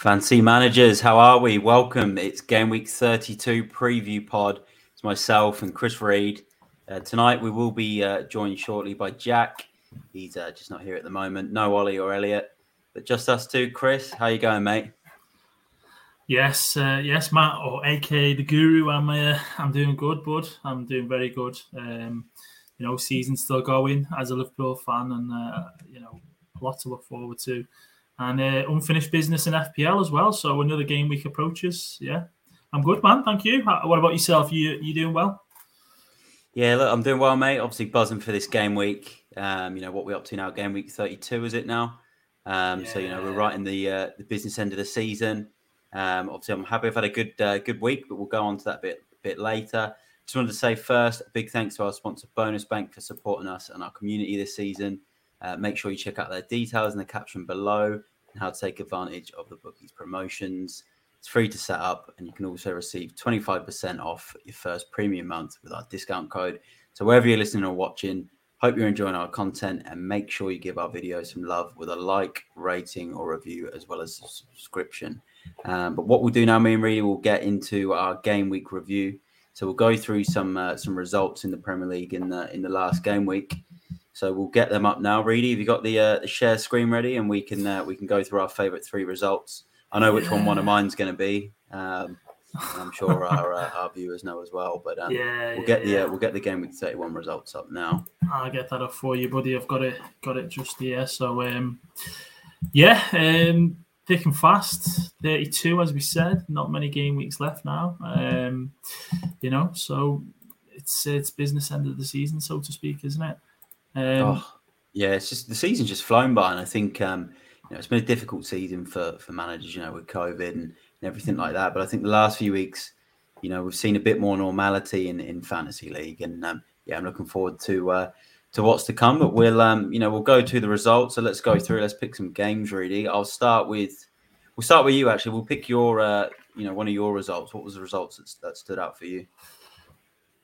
Fancy managers, how are we? Welcome. It's game week 32 preview pod. It's myself and Chris Reed. Uh, tonight we will be uh, joined shortly by Jack. He's uh, just not here at the moment. No Ollie or Elliot, but just us two. Chris, how you going, mate? Yes, uh, yes, Matt, or AK the Guru. I'm uh, I'm doing good, bud. I'm doing very good. Um, you know, season's still going as a Liverpool fan, and uh, you know, a lot to look forward to and uh, unfinished business in FPL as well. So another game week approaches. Yeah, I'm good, man. Thank you. What about yourself? You you doing well? Yeah, look, I'm doing well, mate. Obviously buzzing for this game week. Um, you know what we're up to now. Game week 32 is it now? Um, yeah. So you know we're right in the uh, the business end of the season. Um, obviously, I'm happy I've had a good uh, good week, but we'll go on to that bit bit later. Just wanted to say first, big thanks to our sponsor Bonus Bank for supporting us and our community this season. Uh, make sure you check out their details in the caption below and how to take advantage of the bookies promotions. It's free to set up, and you can also receive 25% off your first premium month with our discount code. So, wherever you're listening or watching, hope you're enjoying our content and make sure you give our videos some love with a like, rating, or review, as well as a subscription. Um, but what we'll do now, me and Reedy will get into our game week review. So we'll go through some uh, some results in the Premier League in the in the last game week. So we'll get them up now. Reedy, have you got the uh, the share screen ready, and we can uh, we can go through our favourite three results. I know which one one of mine's going to be. Um, I'm sure our uh, our viewers know as well. But um, yeah, we'll get the uh, we'll get the game with 31 results up now. I'll get that up for you, buddy. I've got it got it just here. So um, yeah, um, thick and fast. 32, as we said. Not many game weeks left now. Um, you know, so it's it's business end of the season, so to speak, isn't it? Um, oh, yeah, it's just the season's just flown by, and I think um, you know it's been a difficult season for for managers, you know, with COVID and, and everything like that. But I think the last few weeks, you know, we've seen a bit more normality in in fantasy league, and um, yeah, I'm looking forward to uh, to what's to come. But we'll um, you know we'll go to the results. So let's go through. Let's pick some games. Really, I'll start with we'll start with you. Actually, we'll pick your uh, you know one of your results. What was the results that, that stood out for you?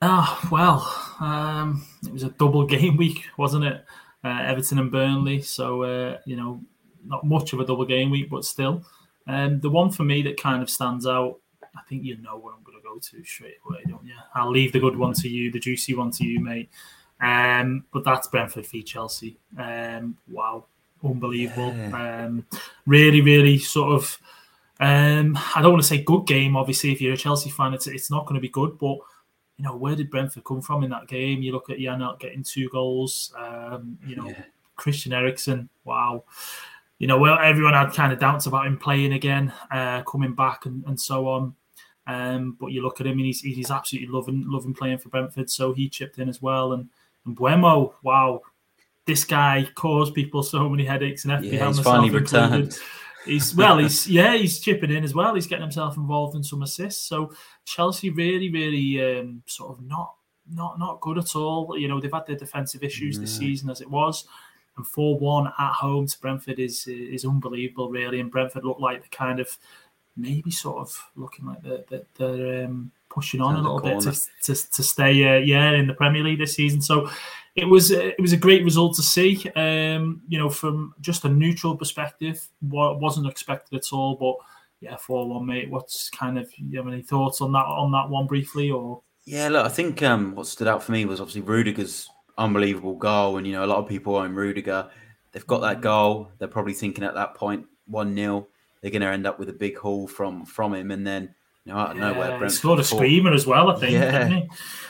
Oh, well, um, it was a double game week, wasn't it? Uh, Everton and Burnley. So, uh, you know, not much of a double game week, but still. Um, the one for me that kind of stands out, I think you know what I'm going to go to straight away, don't you? I'll leave the good one to you, the juicy one to you, mate. Um, but that's Brentford v Chelsea. Um, wow, unbelievable. Yeah. Um, really, really sort of. Um, I don't want to say good game. Obviously, if you're a Chelsea fan, it's it's not going to be good, but you know, where did Brentford come from in that game? You look at Janelt getting two goals. Um, you know, yeah. Christian Eriksen, wow. You know, well, everyone had kind of doubts about him playing again, uh, coming back, and, and so on. Um, but you look at him, and he's, he's absolutely loving loving playing for Brentford. So he chipped in as well. And, and Mbeumo, wow, this guy caused people so many headaches and FPL yeah, he's finally returned. He's well, he's yeah, he's chipping in as well. He's getting himself involved in some assists. So Chelsea really, really um, sort of not not not good at all. You know, they've had their defensive issues this season as it was. And 4 1 at home to Brentford is is unbelievable, really. And Brentford look like the kind of maybe sort of looking like they're, they're, they're um, pushing on a little bit to, to, to stay uh, yeah in the Premier League this season. So it was it was a great result to see. Um, you know, from just a neutral perspective, what wasn't expected at all. But yeah, four one, mate. What's kind of you have any thoughts on that on that one briefly or? Yeah, look, I think um, what stood out for me was obviously Rudiger's unbelievable goal, and you know a lot of people own Rudiger. They've got that goal. They're probably thinking at that point one 0 They're going to end up with a big haul from from him, and then you know, out of yeah, nowhere, Brentford scored a screamer as well. I think. Yeah,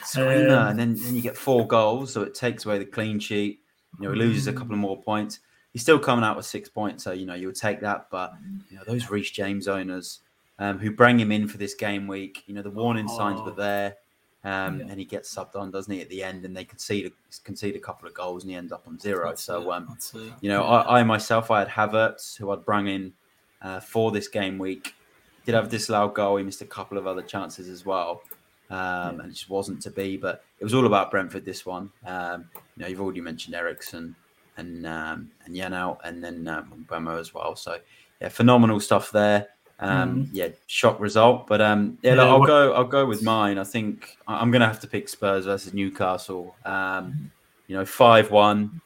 screamer, um, and then then you get four goals, so it takes away the clean sheet. You know, he loses a couple of more points. He's still coming out with six points, so you know you'll take that. But you know those Reece James owners um, who bring him in for this game week, you know the warning oh. signs were there, um, yeah. and he gets subbed on, doesn't he, at the end? And they concede a, concede a couple of goals, and he ends up on 0 That's so um, you know, I, I, myself, I had Havertz, who I'd bring in uh, for this game week did have a disallowed goal. He missed a couple of other chances as well. Um, and it just wasn't to be. But it was all about Brentford. This one, um, you know, you've already mentioned Eriksen and um, and Janelt, and then um, Mbeumo as well. So yeah, phenomenal stuff there. Um, mm. Yeah, shock result, but um, yeah, look, I'll go. I'll go with mine. I think I'm going to have to pick Spurs versus Newcastle. Um, you know, five one,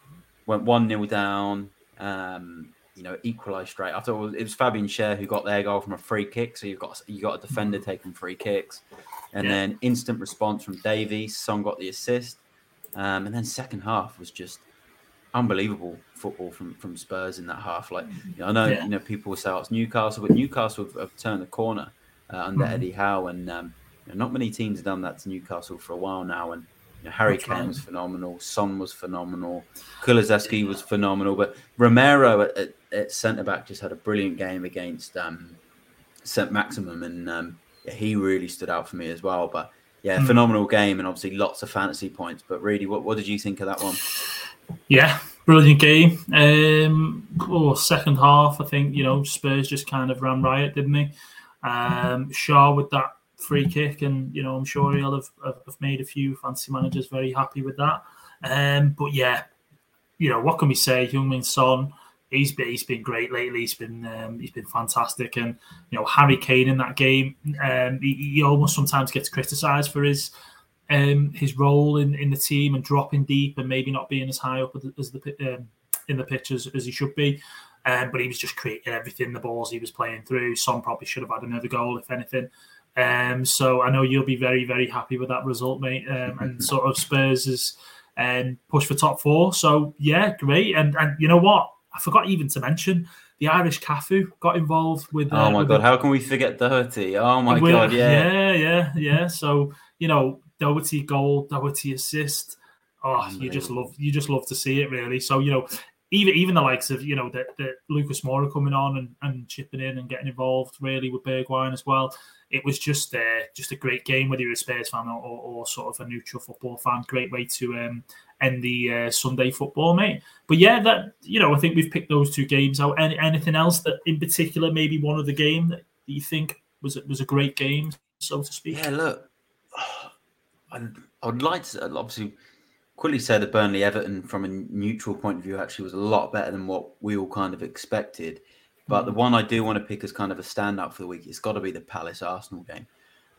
went one 0 down. Um, you know, equalised straight. I thought it was, it was Fabian Schär who got their goal from a free kick. So you've got you got a defender mm. taking free kicks, and yeah. then instant response from Davies. Son got the assist, um, and then second half was just unbelievable football from from Spurs in that half. Like you know, I know yeah. you know people will say oh, it's Newcastle, but Newcastle have, have turned the corner uh, under mm-hmm. Eddie Howe, and um, you know, not many teams have done that to Newcastle for a while now. And you know, Harry Kane was phenomenal, Son was phenomenal, Kulusevski was phenomenal, but Romero at, at, at centre back just had a brilliant game against um, St Maximin, and um, yeah, he really stood out for me as well. But yeah, mm. phenomenal game, and obviously lots of fantasy points. But really, what what did you think of that one? Yeah, brilliant game. Um, oh, second half, I think you know Spurs just kind of ran riot, didn't they? Um, Schär with that free kick, and you know I'm sure he'll have, have made a few fancy managers very happy with that. Um, but yeah, you know what can we say? Heung-min Son, he's been he's been great lately. He's been um, he's been fantastic, and you know Harry Kane in that game, um, he, he almost sometimes gets criticised for his um, his role in, in the team and dropping deep and maybe not being as high up as the um, in the pitch as, as he should be. Um, but he was just creating everything, the balls he was playing through. Son probably should have had another goal, if anything. Um, so I know you'll be very, very happy with that result, mate. Um, and sort of Spurs is um, push for top four. So yeah, great. And and you know what? I forgot even to mention the Irish Cafu got involved with. Uh, oh my god! The, how can we forget Doherty? Oh my with, god! Yeah, yeah, yeah, yeah. So you know, Doherty goal, Doherty assist. Oh, you just love you just love to see it, really. So you know, even even the likes of you know that the Lucas Moura coming on and, and chipping in and getting involved really with Bergwijn as well. It was just uh, just a great game, whether you're a Spurs fan or, or, or sort of a neutral football fan. Great way to um, end the uh, Sunday football, mate. But yeah, that you know, I think we've picked those two games out. Any, anything else that, in particular, maybe one of the game that you think was was a great game, so to speak? Yeah, look, I'd, I'd like to obviously quickly say that Burnley Everton, from a neutral point of view, actually was a lot better than what we all kind of expected. But the mm. one I do want to pick as kind of a stand standout for the week, it's got to be the Palace Arsenal game.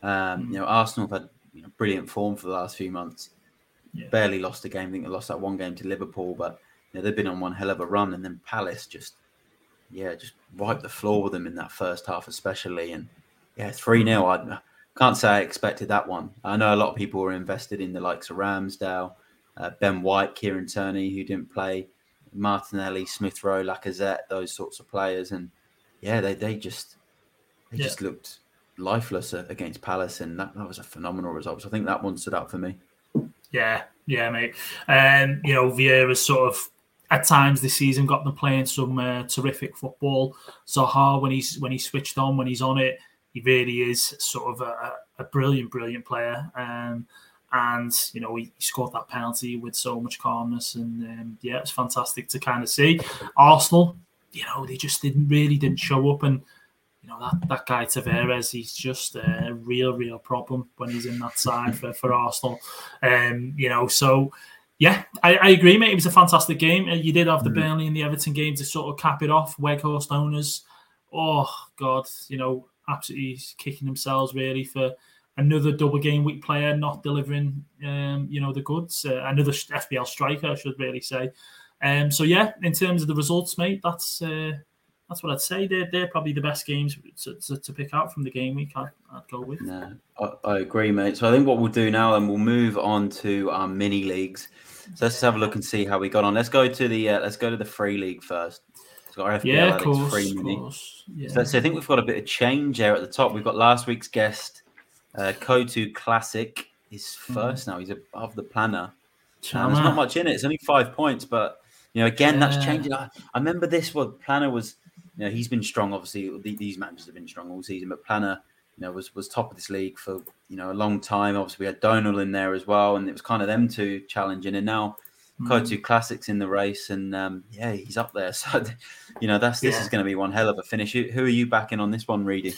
Um, you know, Arsenal have had you know, brilliant form for the last few months. Yeah. Barely lost a game. I think they lost that one game to Liverpool, but you know, they've been on one hell of a run. And then Palace just, yeah, just wiped the floor with them in that first half, especially. And yeah, 3 0. I can't say I expected that one. I know a lot of people were invested in the likes of Ramsdale uh, Ben White, Kieran Tierney, who didn't play, Martinelli, Smith Rowe, Lacazette, those sorts of players, and yeah, they they just they yeah. just looked lifeless against Palace, and that, that was a phenomenal result. So I think that one stood out for me. Yeah, yeah, mate. Um, you know, Vieira's sort of at times this season got them playing some uh, terrific football. Zaha, when he's when he's switched on, when he's on it, he really is sort of a, a brilliant, brilliant player. Um, and you know he, scored that penalty with so much calmness, and um, yeah, it's fantastic to kind of see. Arsenal, you know, they just didn't really didn't show up, and you know that that guy Tavares, he's just a real, real problem when he's in that side for for Arsenal. Um, you know, so yeah, I, I, agree, mate. It was a fantastic game. You did have the mm-hmm. Burnley and the Everton game to sort of cap it off. Weghorst owners, oh god, you know, absolutely kicking themselves really for another double game week player not delivering, um, you know, the goods. Uh, another FPL striker, I should really say. Um, so yeah, in terms of the results, mate, that's uh, that's what I'd say. They're, they're probably the best games to, to, to pick out from the game week. I'd, I'd go with. No, I, I, agree, mate. So I think what we'll do now, and we'll move on to our mini leagues. So let's have a look and see how we got on. Let's go to the uh, let's go to the free league first. So our FPL yeah, of course, free mini. Course. Yeah. So, so I think we've got a bit of change there at the top. We've got last week's guest uh, Kotu Classic is first mm. now. He's above the planner. There's not much in it. It's only five points, but you know, again, yeah. that's changing. I, I, remember this. What planner was, you know, he's been strong. Obviously, these matches have been strong all season, but planner, you know, was was top of this league for you know a long time. Obviously, we had Donal in there as well, and it was kind of them two challenging. And now mm. Kotu Classics in the race, and um, yeah, he's up there. So, you know, that's this yeah. is going to be one hell of a finish. Who, are you backing on this one, Reedy?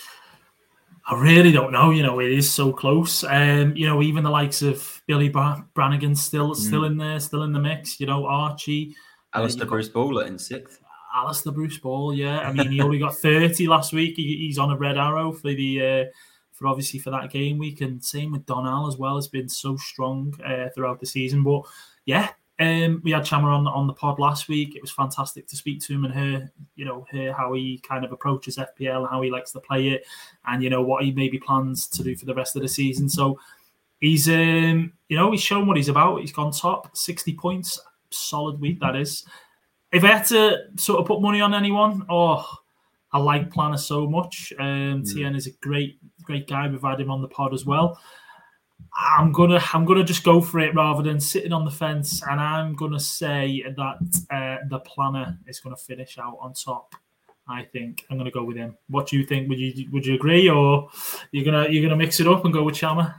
I really don't know. You know, it is so close. Um, you know, even the likes of Billy Brannigan still mm. still in there, still in the mix. You know, Archie, uh, Alistair uh, Bruce Ball in sixth. Alistair Bruce Ball, yeah. I mean, he only got thirty last week. He, he's on a red arrow for the uh, for obviously for that game week, and same with Donal as well. Has been so strong uh, throughout the season, but yeah, um, we had Chama on on the pod last week. It was fantastic to speak to him and her, you know, how he kind of approaches FPL and how he likes to play it, and you know what he maybe plans to do for the rest of the season. So he's, um, you know, he's shown what he's about. He's gone top, sixty points, solid week that is. If I had to sort of put money on anyone, oh, I like Planner so much. Um, mm. Tien is a great, great guy. We've had him on the pod as well. I'm gonna I'm gonna just go for it rather than sitting on the fence, and I'm gonna say that uh, the planner is gonna finish out on top. I think I'm gonna go with him. What do you think? Would you would you agree, or you're gonna you're gonna mix it up and go with Chama?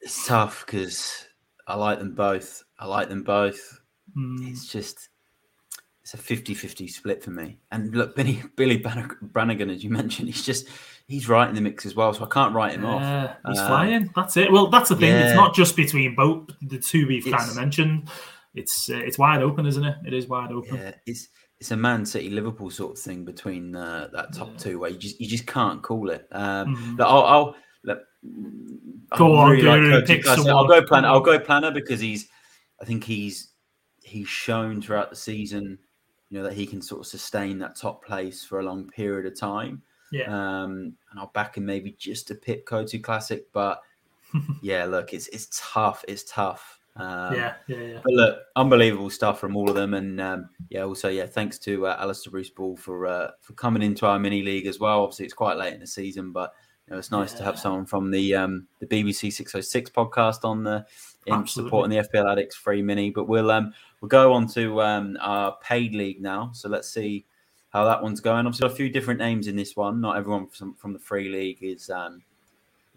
It's tough because I like them both. I like them both. Mm. It's just it's a 50-50 split for me. And look, Billy Billy Brannigan, as you mentioned, he's just he's right in the mix as well, so I can't write him off. He's um, flying. That's it. Well, that's the thing. Yeah. It's not just between both the two we've it's, kind of mentioned. It's uh, it's wide open, isn't it? It is wide open. Yeah, it's it's a Man City Liverpool sort of thing between uh, that top yeah. two where you just you just can't call it. Um, mm-hmm. I'll, I'll look, go on, really like pick I'll go planner. I'll go planner because he's. I think he's he's shown throughout the season, you know, that he can sort of sustain that top place for a long period of time. Yeah. Um, and I'll back him maybe just a pit Cotu Classic, but yeah, look, it's it's tough. It's tough. Um, yeah, yeah, yeah. But look, unbelievable stuff from all of them, and um, yeah, also yeah, thanks to uh, Alistair Bruce Ball for uh, for coming into our mini league as well. Obviously, it's quite late in the season, but you know, it's nice yeah. to have someone from the um, the BBC 606 podcast on the in Absolutely. supporting the FPL Addicts free mini. But we'll um, we'll go on to um, our paid league now. So let's see how that one's going. Obviously, a few different names in this one. Not everyone from, from the free league is um,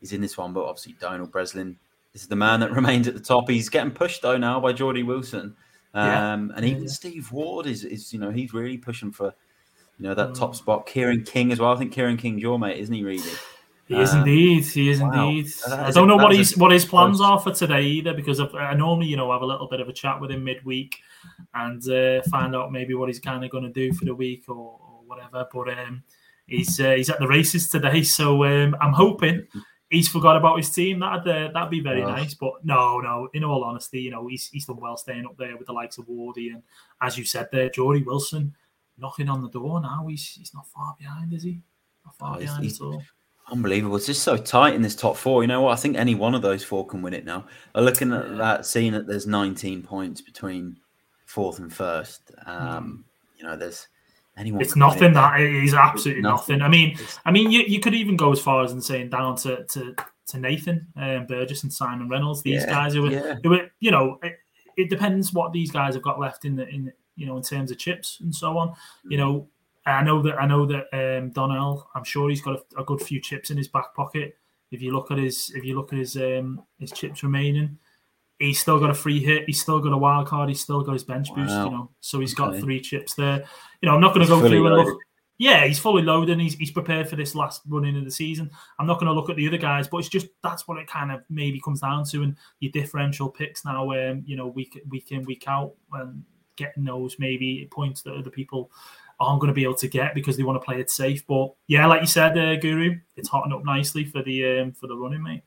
is in this one, but obviously Donald Breslin is the man that remains at the top. He's getting pushed though now by Jordy Wilson, um, yeah. and even yeah. Steve Ward is is you know he's really pushing for you know that mm. top spot. Kieran King as well. I think Kieran King's your mate, isn't he? Really. He is um, indeed. He is wow. indeed. I don't know what his what his plans are for today either, because I normally, you know, have a little bit of a chat with him midweek and uh, find out maybe what he's kind of going to do for the week or, or whatever. But um, he's uh, he's at the races today, so um, I'm hoping he's forgot about his team. That'd uh, that'd be very nice. But no, no. In all honesty, you know, he's he's done well staying up there with the likes of Wardy and, as you said there, Jordy Wilson knocking on the door now. He's he's not far behind, is he? Not far oh, behind at all. Unbelievable. It's just so tight in this top four. You know what? I think any one of those four can win it now. looking at that, seeing that there's 19 points between fourth and first, um, you know, there's anyone. It's nothing. That it is absolutely nothing. nothing. I mean. I mean, you, you could even go as far as in saying down to to, to Nathan um, Burgess and Simon Reynolds. These yeah, guys who were, yeah. who were, you know, it, it, depends what these guys have got left in the in you know in terms of chips and so on. You know, I know that I know that um, Donnell. I'm sure he's got a, a, good few chips in his back pocket. If you look at his, if you look at his um, his chips remaining, he's still got a free hit. He's still got a wild card. He's still got his bench boost. You know, so he's got three chips there. You know, I'm not going to go through and look. Yeah, he's fully loaded. And he's he's prepared for this last running of the season. I'm not going to look at the other guys, but it's just that's what it kind of maybe comes down to. And your differential picks now, um, you know, week week in week out, and getting those maybe points that other people aren't going to be able to get because they want to play it safe. But yeah, like you said, uh, Guru, it's hotting up nicely for the um, for the running, mate.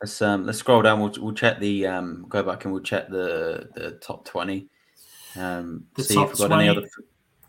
Let's um, let's scroll down. We'll, we'll check the um, go back and we'll check the the top twenty. Um, the see if we've got 20. any other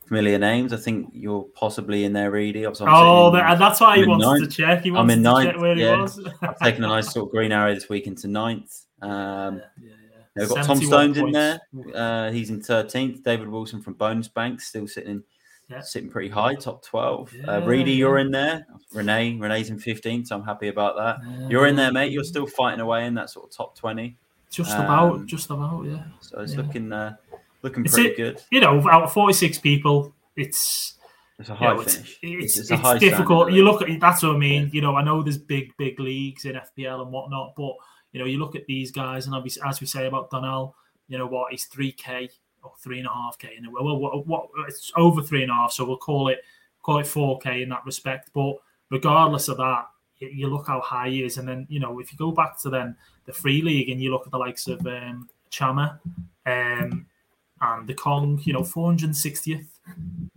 familiar names. I think you're possibly in there, Reedy. Oh, that, that's why he wants ninth. to check. He wants I'm in to ninth, where yeah. he was. I've taken a nice sort of green arrow this week into ninth. Um, yeah, yeah, yeah. We've got Tom Stones points. in there. Uh, he's in 13th. David Wilson from Bonus Bank still sitting in yeah. sitting pretty high, top 12. Uh, yeah, uh, Reedy, you're in there. Renee, Renee's in 15, so I'm happy about that. Yeah. You're in there, mate. You're still fighting away in that sort of top 20. Just um, about, just about, yeah. So it's looking uh, looking it's pretty good. You know, out of 46 people, it's it's a high you know, finish. It's, it's, it's, it's difficult. You look at that's what I mean. You know, I know there's big, big leagues in FPL and whatnot, but you know, you look at these guys, and obviously, as we say about Donnell, you know what, he's 3K three and a half k. And well, what, what, it's over three and a half, so we'll call it call it four k in that respect. But regardless of that, you look how high he is, and then you know if you go back to then the free league and you look at the likes of um, Chama um, and the Kong, you know, 460th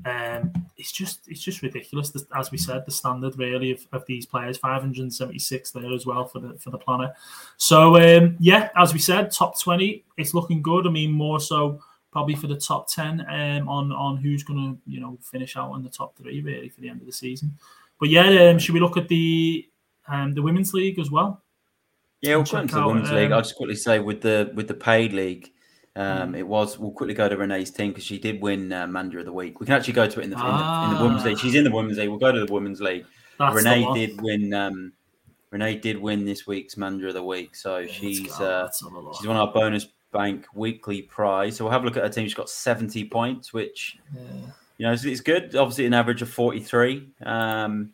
Um, it's just it's just ridiculous. As we said, the standard really of, of these players, 576 there as well for the for the planner. So um, yeah, as we said, top 20, it's looking good. I mean, more so probably for the top 10 um, on on who's going to you know finish out in the top three really for the end of the season. But yeah, um, should we look at the um, the women's league as well? Yeah, we'll go into the women's league. Um, I'll just quickly say with the with the paid league. Um, mm. It was. We'll quickly go to Renee's team because she did win uh, Manager of the Week. We can actually go to it in the, ah. in the, in the women's league. She's in the women's league. We'll go to the women's league. That's Renee did win. Um, Renee did win this week's Manager of the Week, so yeah, she's uh, she's won our bonus bank weekly prize. So we'll have a look at her team. She's got seventy points, which yeah. you know it's, it's, good. Obviously, an average of forty three. Um,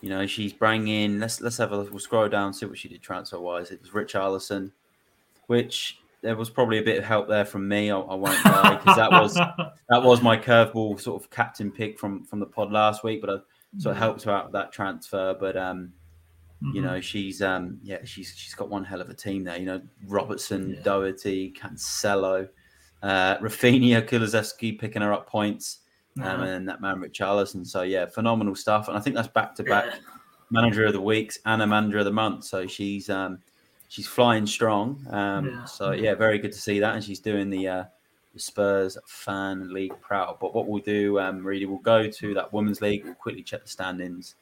you know, she's bringing. Let's let's have a. We'll scroll down see what she did transfer wise. It was Richarlison, which there was probably a bit of help there from me. I, I won't lie because that was that was my curveball sort of captain pick from from the pod last week, but I sort of mm. helped her out with that transfer. But um, mm-hmm. you know, she's um, yeah, she's she's got one hell of a team there. You know, Robertson, yeah. Doherty, Cancelo, uh, Rafinha, Kulusevski picking her up points, um, mm-hmm. and that man Richarlison. So yeah, phenomenal stuff. And I think that's back to back manager of the weeks and a manager of the month. So she's um she's flying strong. Um, yeah. So yeah, very good to see that, and she's doing the, uh, the Spurs fan league proud. But what we'll do, um, really, we'll go to that women's league. We'll quickly check the standings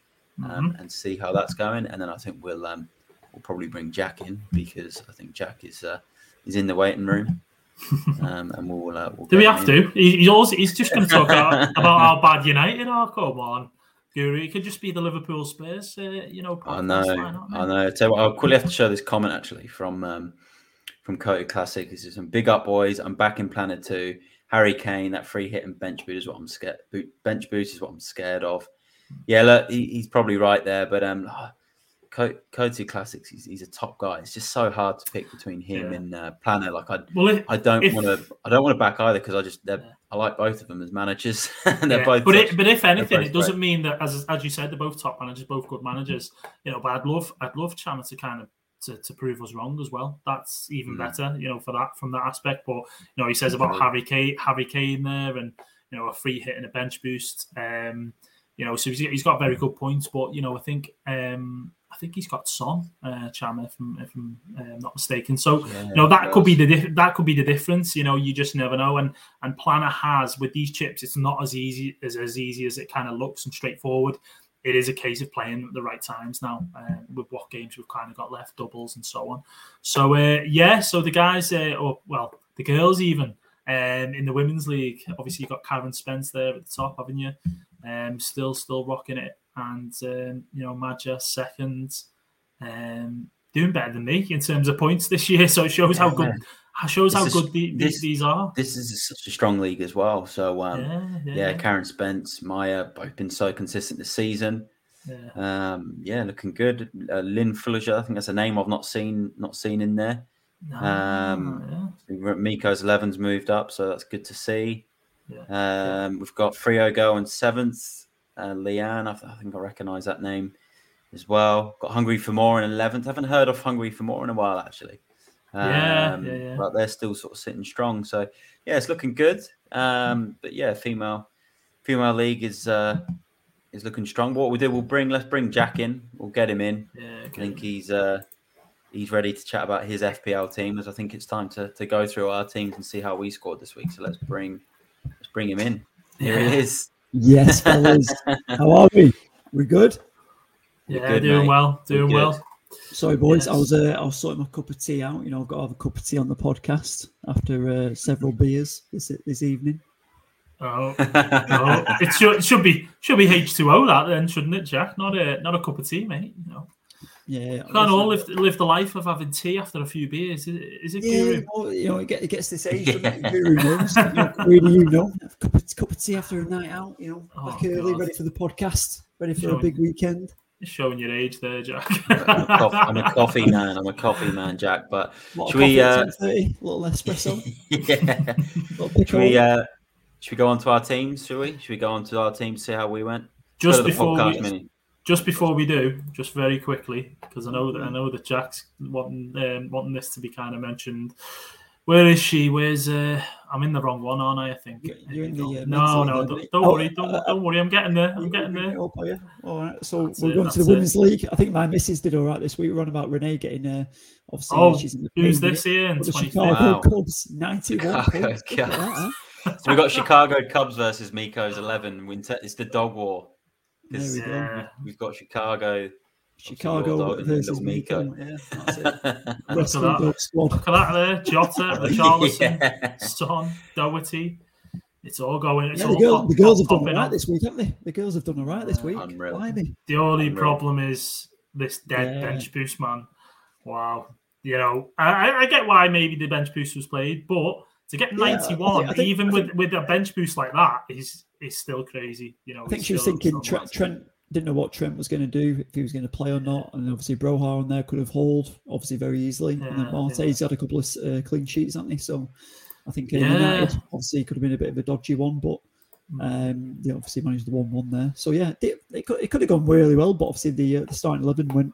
um, mm-hmm. and see how that's going, and then I think we'll um, we'll probably bring Jack in because I think Jack is uh, is in the waiting room. um, and we'll, uh, we'll do we have in. to? He's also, he's just going to talk about, about how bad United are. Come on. Guru. It could just be the Liverpool Spurs, uh, you know. I know, I know. Tell you what, I'll quickly have to show this comment actually from um, from Cody Classic. This is some big up boys. I'm back in Planet Two. Harry Kane, that free hit and bench boot is what I'm scared. Boot, bench boot is what I'm scared of. Yeah, look, he, he's probably right there, but um, Coty Classics, he's, he's, a top guy. It's just so hard to pick between him yeah. and uh, Planner. Like I, well, if, I don't want to, I don't want to back either because I just. I like both of them as managers. they're yeah. both, but it, but if anything, it doesn't great. mean that as as you said, they're both top managers, both good managers. You know, but I'd love, I'd love Chama to kind of to, to prove us wrong as well. That's even mm. better, you know, for that from that aspect. But you know, he says about Harry Kane, Harry Kane there, and you know, a free hit and a bench boost. Um, you know, so he's, he's got very good points. But you know, I think um, I think he's got Son uh, Chama, if I'm, if I'm uh, not mistaken. So yeah, you know that could be the dif- that could be the difference. You know, you just never know. And and Planner has with these chips, it's not as easy as as easy as it kind of looks and straightforward. It is a case of playing at the right times now uh, with what games we've kind of got left, doubles and so on. So uh, yeah, so the guys, uh, or well, the girls even um, in the women's league. Obviously, you've got Karen Spence there at the top, haven't you? Um, still, still rocking it and um, you know Maja second, um, doing better than me in terms of points this year. So it shows yeah, how good. Shows this how is, good the, this, these are. This is such a strong league as well. So um, yeah, yeah, yeah, Karen Spence, Maya, both been so consistent this season. Yeah, um, yeah, looking good. Uh, Lynn Fuller, I think that's a name I've not seen, not seen in there. No, um, yeah. Miko's 11's moved up, so that's good to see. Yeah. Um, we've got Frio going seventh uh, Leanne. I, th- I, think I recognise that name as well. Got Hungry for More in 11th. I haven't heard of Hungry for More in a while, actually. Um, yeah, yeah, yeah, But they're still sort of sitting strong. So, yeah, it's looking good. Um, but yeah, female female league is uh, is looking strong. What we do, we'll bring let's bring Jack in. We'll get him in. Yeah, okay. I think he's uh, he's ready to chat about his FPL team. As I think it's time to, to go through our teams and see how we scored this week. So let's bring let's bring him in. Here yeah. he is. Yes, fellas. How are we? We good? Yeah, good, doing mate. well. Doing well. Sorry, boys. Yes. I was uh, I was sorting my cup of tea out. You know, I've got to have a cup of tea on the podcast after uh, several beers this this evening. Oh, oh. it should should be should be H two O that then, shouldn't it, Jack? Not a not a cup of tea, mate. You know. Yeah, can't all live live the life of having tea after a few beers. Is it, is it yeah, Guru? Well, you know, it, get, it gets this age. Yeah. Guru knows. you know, really, you know, a cup of, cup of tea after a night out. You know, oh, back early, ready for the podcast, ready for showing, a big weekend. Showing your age there, Jack. I'm, a coffee, I'm, a coffee, man. I'm a coffee man, Jack. But should we? Uh, a little espresso. yeah. should we? Uh, should we go on to our teams? Should we? Should we go on to our teams? To see how we went. Just before we, mini just before we do, just very quickly, because I know that I know that Jack's wanting um, wanting this to be kind of mentioned. Where is she? Where's uh, I'm in the wrong one, aren't I? I think. You're in the uh, no, no. Don't, don't oh, worry. Don't, uh, don't worry. I'm getting there. I'm getting there. Up, all right. So that's we're it, going to the women's it. league. I think my missus did all right this week. We're on about Renee getting. Uh, obviously, oh, she's in the who's this here? The Chicago wow. Cubs, 91 points. so we got Chicago Cubs versus Miko's 11. Winter. It's the dog war. There we go. Uh, we've got Chicago Chicago versus Miko. Yeah, that's it. Look at that. Look at that there. Jota, Richarlison, yeah. Son, Doherty. It's all going. It's yeah, all the, girl, the girls have done all right up. this week, haven't they? The girls have done all right this week. Unreal. The only Unreal. problem is this dead yeah. bench boost, man. Wow. You know, I, I get why maybe the bench boost was played, but to get 91, yeah, I think, I think, even with, with a bench boost like that, is is still crazy. You know, I think she was thinking Trent, Trent didn't know what Trent was going to do, if he was going to play or not. And obviously, Broja on there could have hauled, obviously, very easily. Yeah, and then Marte's yeah. had a couple of uh, clean sheets, hasn't he? So I think uh, yeah. United obviously could have been a bit of a dodgy one, but hmm. um, they obviously managed the 1 1 there. So yeah, it, it, could, it could have gone really well, but obviously, the, uh, the starting 11 went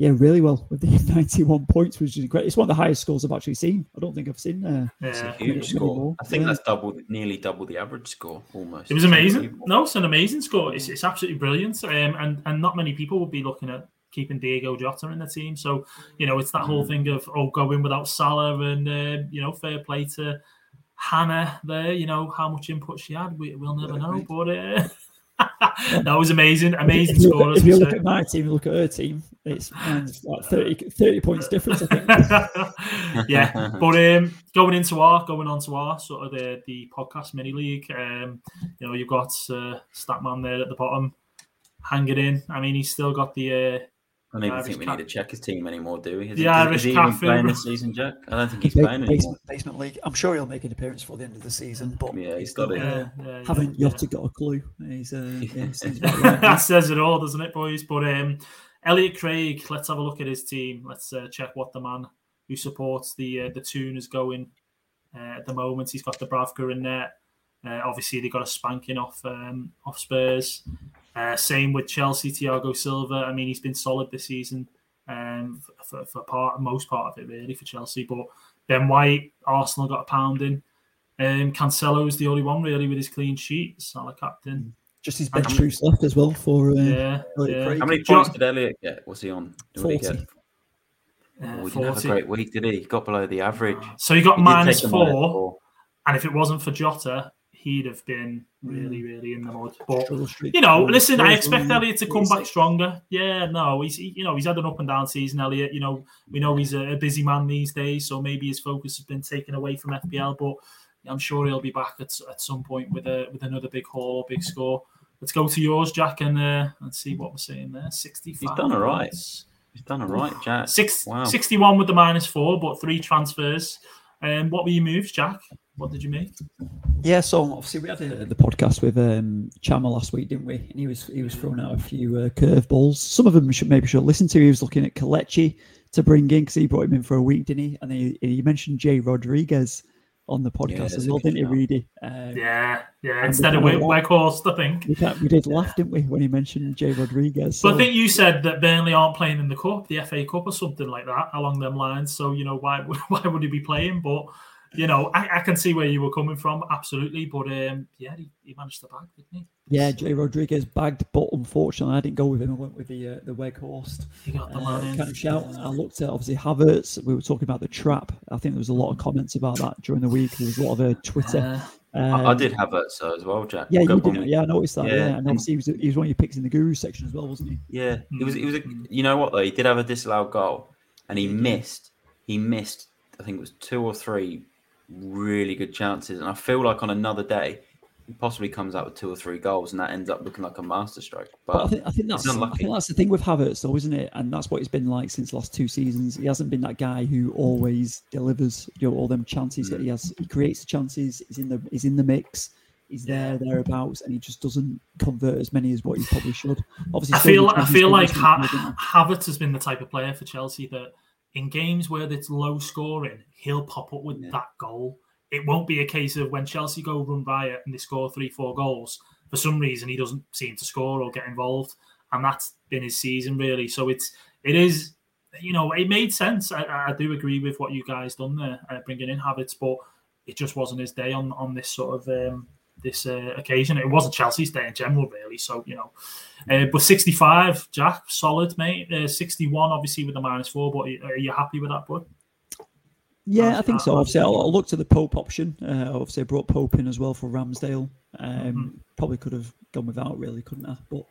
yeah, really well with the 91 points, which is great. It's one of the highest scores I've actually seen. I don't think I've seen. Uh, yeah, huge score. I think yeah. that's double, nearly double the average score, almost. It was amazing. No, it's an amazing score. It's, it's absolutely brilliant, um, and and not many people would be looking at keeping Diego Jota in the team. So you know, it's that whole mm. thing of oh, going without Salah, and uh, you know, fair play to Hannah there. You know how much input she had. We, will never know, but. Uh, that was amazing, amazing if you, score. If you look at my team, look at her team, it's like 30, 30 points difference, I think. yeah, but um, going into our going on to our sort of the the podcast mini league, um, you know, you've got uh, Statman there at the bottom, hanging in. I mean, he's still got the uh, I don't even think we need to check his team anymore, do we? Is the he, Irish is he even playing this season, Jack? I don't think he's playing basement, anymore. Basement league. I'm sure he'll make an appearance for the end of the season, but yeah, he's got it. Uh, yeah, haven't yeah. Yotta got a clue? He's uh, yeah, that says it all, doesn't it, boys? But um, Elliot Craig, let's have a look at his team. Let's uh, check what the man who supports the uh, the Toon is going uh, at the moment. He's got the Bravka in there. Uh, obviously, they got a spanking off um, off Spurs. Uh, same with Chelsea, Thiago Silva. I mean, he's been solid this season um, for, for part most part of it really for Chelsea. But Ben White, Arsenal got a pounding. Um, Cancelo is the only one really with his clean sheet. Salah captain. Just his bench boost left as well for uh, yeah, yeah. How many points did Elliot get? What's he on? Forty. He, uh, oh, he didn't have a great week, did he? He got below the average. So he got he minus four, minus four, and if it wasn't for Jota, he'd have been really, mm. really in the mud. But you know, listen, I expect Elliot to come back stronger. Yeah, no, he's you know he's had an up and down season. Elliot, you know, we know he's a, busy man these days, so maybe his focus has been taken away from FPL. But I'm sure he'll be back at, at some point with a with another big haul or big score. Let's go to yours, Jack, and uh, let's see what we're saying there. 65. He's done all right. He's done all right, Jack. Six, wow. 61 with the minus four, but three transfers. Um, what were your moves, Jack? What did you make? Yeah, so obviously we had a, the podcast with um, Chama last week, didn't we? And he was he was throwing out a few uh, curveballs. Some of them we should maybe should listen to. He was looking at Kelechi to bring in because he brought him in for a week, didn't he? And he, he mentioned Jay Rodriguez on the podcast yeah, as well, didn't he, Reedy? Um, yeah, yeah. Instead of Weghorst, I think. We, we, did laugh, didn't we, when he mentioned Jay Rodriguez? So. But I think you said that Burnley aren't playing in the Cup, the FA Cup or something like that, along them lines. So, you know, why why would he be playing? But you know, I, I, can see where you were coming from, absolutely. But um, yeah, he, he, managed to bag, didn't he? Yeah, Jay Rodriguez bagged, but unfortunately, I didn't go with him. I went with the uh, the Weghorst. He got the uh, kind of shout. I looked at obviously Havertz. We were talking about the trap. I think there was a lot of comments about that during the week. There was a lot of uh, Twitter. Uh, um, I, I, did have that so as well, Jack. Yeah, you did. Yeah, I noticed that. Yeah, yeah. and obviously he was, he was one of your picks in the Guru section as well, wasn't he? Yeah, he was. He was. A, you know what though? He did have a disallowed goal, and he missed. He missed. I think it was two or three really good chances. And I feel like on another day, he possibly comes out with two or three goals, and that ends up looking like a masterstroke. But, but I, think, I think that's I think that's the thing with Havertz, though, isn't it? And that's what he's been like since the last two seasons. He hasn't been that guy who always delivers you know, all them chances. Mm. He has he creates the chances. He's in the he's in the mix. He's there thereabouts, and he just doesn't convert as many as what he probably should. Obviously, I feel I feel like ha- Havertz has been the type of player for Chelsea that in games where it's low scoring, he'll pop up with yeah. that goal. It won't be a case of when Chelsea go run riot and they score three, four goals. For some reason, he doesn't seem to score or get involved, and that's been his season really. So it's it is, you know, it made sense. I, I do agree with what you guys done there, uh, bringing in Havertz, but it just wasn't his day on on this sort of um, this uh, occasion. It wasn't Chelsea's day in general, really. So you know, uh, but 65, Jack, solid, mate. Uh, 61, obviously with the minus four. But are you happy with that, bud? Yeah, I think so. Obviously, I'll, I'll look to the Pope option. Uh, obviously, I brought Pope in as well for Ramsdale. Um, mm-hmm. Probably could have gone without, really, couldn't I? But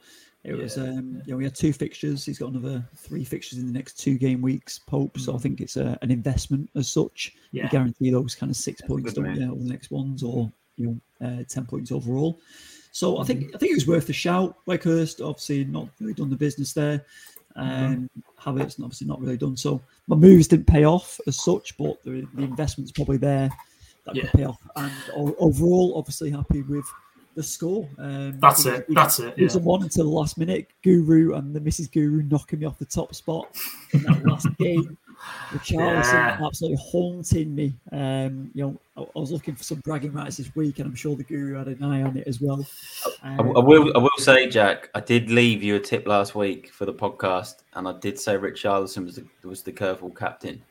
it yeah. was, um, you know, we had two fixtures. He's got another three fixtures in the next two game weeks, Pope. Mm-hmm. So I mm-hmm. think it's a, an investment as such. Yeah. You guarantee those kind of six That's points, don't you, over the next ones, or you know, uh, ten points overall. So mm-hmm. I think I think it was worth a shout. Weghorst obviously not really done the business there. Mm-hmm. Um, mm-hmm. Havertz obviously not really done so. My moves didn't pay off as such, but the, the investment's probably there that yeah. could pay off. And overall, obviously happy with the score. Um, that's it. it that's it. It was a one until the last minute. Guru and the Mrs. Guru knocking me off the top spot in that last game. Richarlison yeah. absolutely haunting me. Um, you know, I, I, was looking for some bragging rights this week, and I'm sure the Guru had an eye on it as well. Um, I, I, will. I will say, Jack, I did leave you a tip last week for the podcast, and I did say Richarlison was the, was the curveball captain.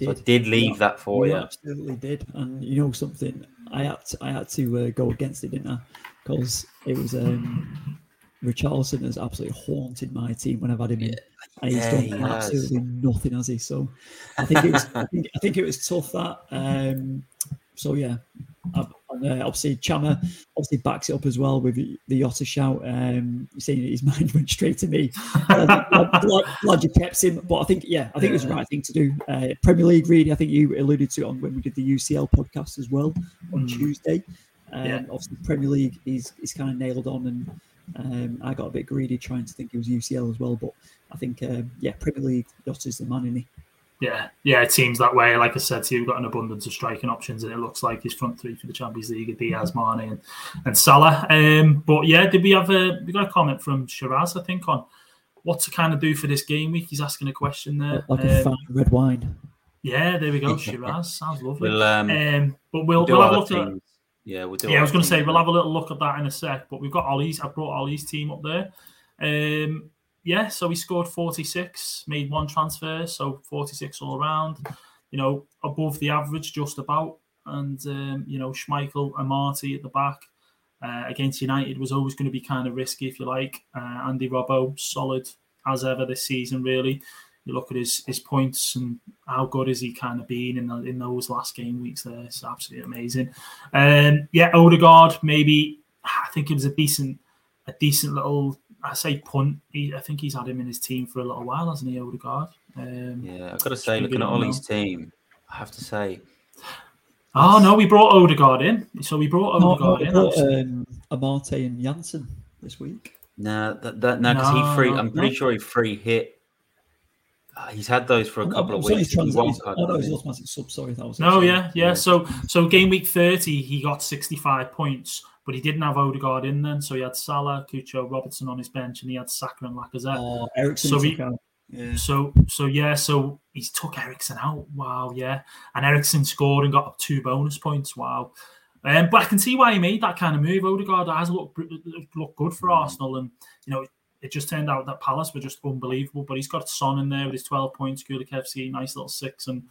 So I did leave yeah, that for you. Absolutely did, and you know something, I had to, I had to uh, go against it, didn't I? Because it was um, Richarlison has absolutely haunted my team when I've had him in, and he's yeah, done he absolutely has. nothing, has he? So I think it was, I, think, I think it was tough that. Um, so yeah, and, uh, obviously Chama obviously backs it up as well with the Jota shout. Um, saying his mind went straight to me. glad, glad, glad, you kept him, but I think yeah, I think it was the right thing to do. Uh, Premier League, really, I think you alluded to it on when we did the UCL podcast as well on mm. Tuesday. Um, yeah. Obviously, Premier League is is kind of nailed on, and um, I got a bit greedy trying to think it was UCL as well, but I think um, yeah, Premier League is the man in he. Yeah, yeah, it seems that way. Like I said to you, we've got an abundance of striking options, and it looks like his front three for the Champions League are Diaz, Mane, and, and Salah. Um, but yeah, did we have a we got a comment from Shiraz? I think on what to kind of do for this game week. He's asking a question there. Like a um, fine red wine. Yeah, there we go. Shiraz sounds lovely. We'll, um, um, but we'll, we'll, we'll have a look at. Yeah, we'll do. Yeah, I was going to say we'll have a little look at that in a sec. But we've got Ollie's. I brought Ollie's team up there. Um, yeah, so he scored 46, made one transfer, so 46 all around. You know, above the average, just about. And um, you know, Schmeichel and Marty at the back uh, against United was always going to be kind of risky, if you like. Uh, Andy Robbo, solid as ever this season, really you look at his his points and how good has he kind of been in the, in those last game weeks there. It's absolutely amazing. Um, yeah, Odegaard maybe I think it was a decent a decent little I say punt. He, I think he's had him in his team for a little while, hasn't he, Odegaard? Um, yeah, I've got to say, looking at Ollie's team, I have to say. Oh no, we brought Odegaard in. So we brought Odegaard no, in. Brought, um, Amartey and Janssen this week. No, that, that no, because no, he free. I'm pretty no. sure he free hit he's had those for a couple of weeks. Trans- oh, no, he's automatic sub. Sorry, that was. No, yeah, yeah. So, so game week thirty, he got sixty-five points, but he didn't have Odegaard in then. So he had Salah, Cucho, Robertson on his bench, and he had Saka and Lacazette. Oh, Eriksen. So he, yeah. So, so yeah, so he's took Eriksen out. Wow, yeah, and Eriksen scored and got two bonus points. Wow. Um, but I can see why he made that kind of move. Odegaard has looked looked good for Arsenal, and you know it just turned out that Palace were just unbelievable. But he's got Son in there with his 12 points, Kulusevski, nice little six, and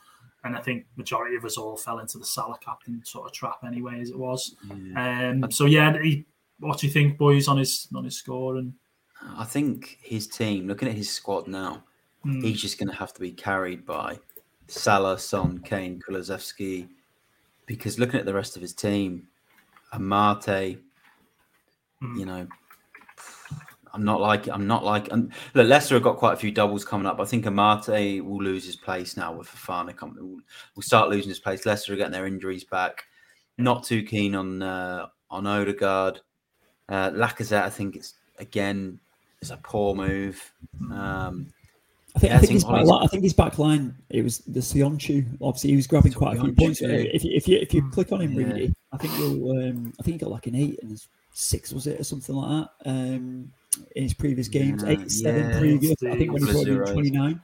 and I think majority of us all fell into the Salah captain sort of trap anyway, as it was. Yeah. Um, so yeah, he, what do you think, boys, on his on his score? And I think his team, looking at his squad now, mm. he's just going to have to be carried by Salah, Son, Kane, Kulusevski, because looking at the rest of his team, Amartey, mm. you know, I'm not like I'm not like and look, Leicester have got quite a few doubles coming up. I think Amartey will lose his place now with Fofana coming. Will, will start losing his place. Leicester are getting their injuries back. Not too keen on uh, on Odegaard. Uh, Lacazette, I think it's again it's a poor move. Um, I think, yeah, I, think, his back, I think his back line, it was the Söyüncü. Obviously, he was grabbing quite a few points. If you, if you if you click on him, yeah. really, I think you'll. Um, I think he got like an eight and six was it or something like that. Um, in his previous games, yeah, eight, seven yeah, previous. I think when he brought in 29.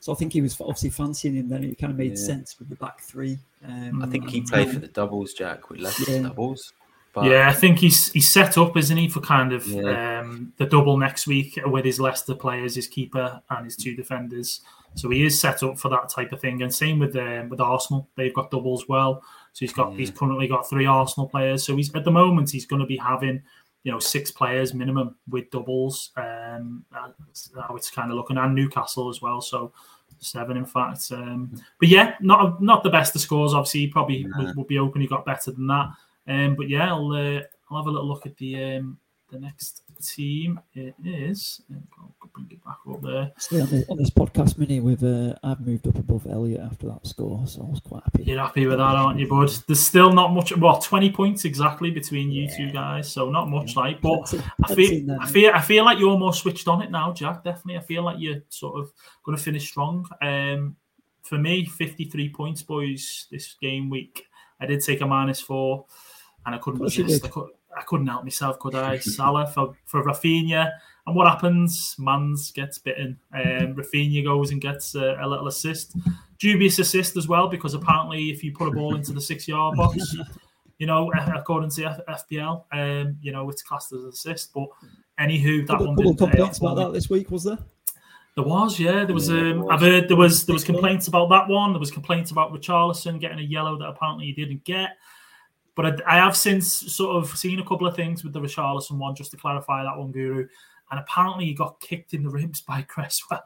So I think he was obviously fancying him. Then it kind of made yeah. sense with the back three. Um, I think he played for the doubles, Jack, with less yeah. doubles. But... Yeah, I think he's he's set up, isn't he, for kind of yeah. um, the double next week with his Leicester players, his keeper and his two defenders. So he is set up for that type of thing. And same with um, with Arsenal, they've got doubles well. So he's got yeah. he's currently got three Arsenal players. So he's at the moment he's going to be having you know six players minimum with doubles. Um, how it's kind of looking, and Newcastle as well. So seven in fact. Um, but yeah, not not the best of scores. Obviously, he probably nah. would, would, be open. He got better than that. Um, but yeah, I'll uh, I'll have a little look at the um, the next team. It is. I'll bring it back up there. See, on, the, on this podcast mini, with uh, I've moved up above Elliot after that score, so I was quite happy. You're happy with that, aren't you, bud? There's still not much. Well, twenty points exactly between you yeah. two guys, so not much yeah. like. But I feel, I feel, I feel like you're more switched on it now, Jack. Definitely, I feel like you're sort of going to finish strong. Um, for me, 53 points, boys, this game week. I did take a minus four, and I couldn't resist. I, could, I couldn't help myself, could I? Salah for, for Raphinha. And what happens? Mans gets bitten. Um, Raphinha goes and gets a, a, little assist. Dubious assist as well, because apparently if you put a ball into the six yard box, you know, according to F- FPL, um, you know, it's classed as an assist. But anywho, that couple, one didn't. couple complaints about that this week, was there? There was, yeah. There was. Um, I've heard there was there was complaints about that one. There was complaints about Richarlison getting a yellow that apparently he didn't get. But I, I, have since sort of seen a couple of things with the Richarlison one, just to clarify that one, Guru. And apparently he got kicked in the ribs by Cresswell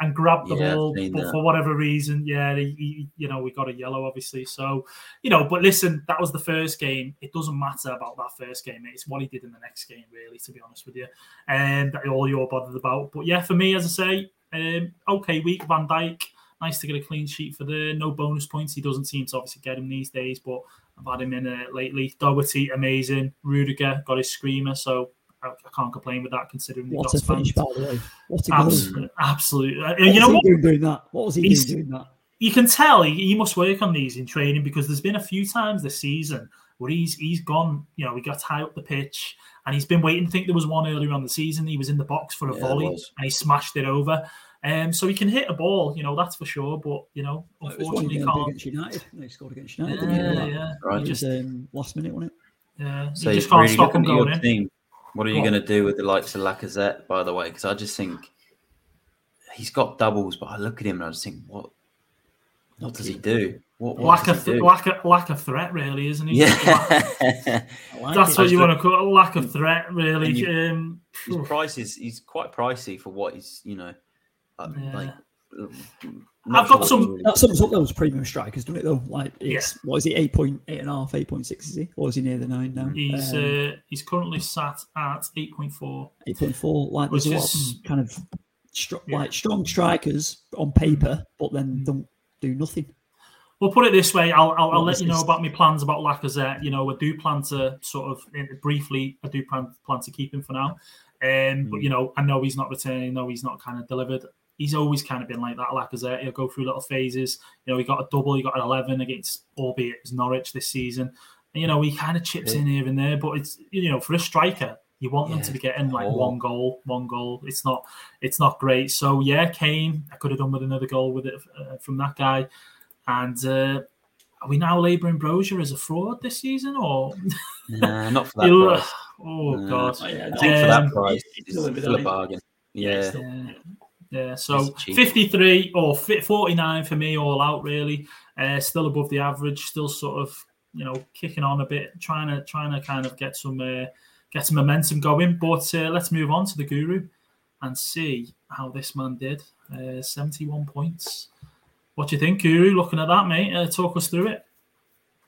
and grabbed the yeah, ball, but for whatever reason, yeah, he, he, you know, we got a yellow, obviously. So, you know, but listen, that was the first game. It doesn't matter about that first game. It's what he did in the next game, really, to be honest with you, and that all you're bothered about. But yeah, for me, as I say, um, okay week, Van Dijk Nice to get a clean sheet for the no bonus points. He doesn't seem to obviously get him these days, but I've had him in uh, lately. Doherty, amazing. Rudiger got his screamer, so I, I can't complain with that considering what a finish, by the way. What a absolutely, absolutely. Uh, you know what? Doing, doing that? What was he He's, doing that? You can tell he, he must work on these in training because there's been a few times this season where he's he's gone. You know, he got high up the pitch and he's been waiting. I think there was one earlier on the season. He was in the box for a yeah, volley and he smashed it over. Um, so he can hit a ball, you know, that's for sure. But you know, unfortunately, he can't. Against United, he scored against United. Yeah, yeah. Right. Just um, last minute, wasn't it? Yeah. So you just can't really stop him going in. Team. What are you going to do with the likes of Lacazette, by the way? Because I just think he's got doubles, but I look at him and I just think, what? What does he do? What, what lack of do? lack of lack of threat, really, isn't he? Yeah, like that's what you want to call it, lack of threat, really. You, um, his price is he's quite pricey for what he's you know uh, yeah. Like, I've got some. That sums up those premium strikers, doesn't it? Though, like, it's yeah. what is he? Eight point eight and a half, eight point six is he, or is he near the nine now? He's um, uh, he's currently sat at eight point four. Eight point four. Like, there's a lot of kind of str- yeah. like strong strikers on paper, but then mm. don't do nothing. We'll put it this way. I'll I'll, I'll let you know about my plans about Lacazette. You know, I do plan to sort of briefly. I do plan plan to keep him for now. Um, mm. But you know, I know he's not returning. I know he's not kind of delivered he's always kind of been like that. Lacazette, he'll go through little phases. You know, he got a double, he got an eleven against, albeit it was Norwich this season. And, you know, he kind of chips yeah. in here and there, but it's you know, for a striker, you want yeah. them to be getting like oh. one goal, one goal. It's not, it's not great. So yeah, Kane, I could have done with another goal with it uh, from that guy. And uh, are we now labouring Brozier as a fraud this season, or nah, not for that price? Oh god, oh, yeah, um, for that price, it's still a bargain. Yeah. yeah. Yeah, so 53 or 49 for me, all out really. Uh, still above the average, still sort of you know kicking on a bit, trying to trying to kind of get some uh, get some momentum going. But uh, let's move on to the guru and see how this man did. Uh, 71 points. What do you think, Guru? Looking at that, mate, uh, talk us through it.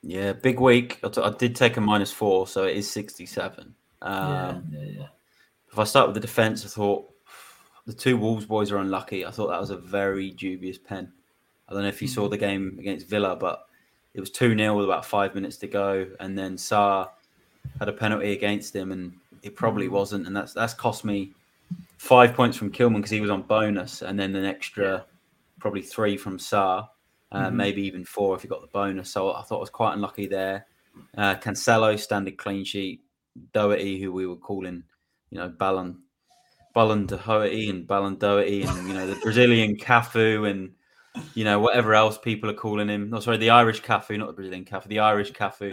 Yeah, big week. I, t- I did take a minus four, so it is 67. Um, yeah, yeah, yeah. If I start with the defense, I thought the two Wolves boys are unlucky. I thought that was a very dubious pen. I don't know if you saw hmm. the game against Villa, but it was 2 0 with about five minutes to go. And then Sá had a penalty against him, and it probably hmm. wasn't. And that's that's cost me five points from Kilman because he was on bonus, and then an extra probably three from Sá, uh, mm-hmm. maybe even four if he got the bonus. So I thought I was quite unlucky there. Uh, Cancelo standard clean sheet. Doherty, who we were calling, you know, Ballon Ballon Doherty and Ballon Doherty and you know the Brazilian Cafu and you know whatever else people are calling him. No, sorry, the Irish Cafu, not the Brazilian Cafu, the Irish Cafu,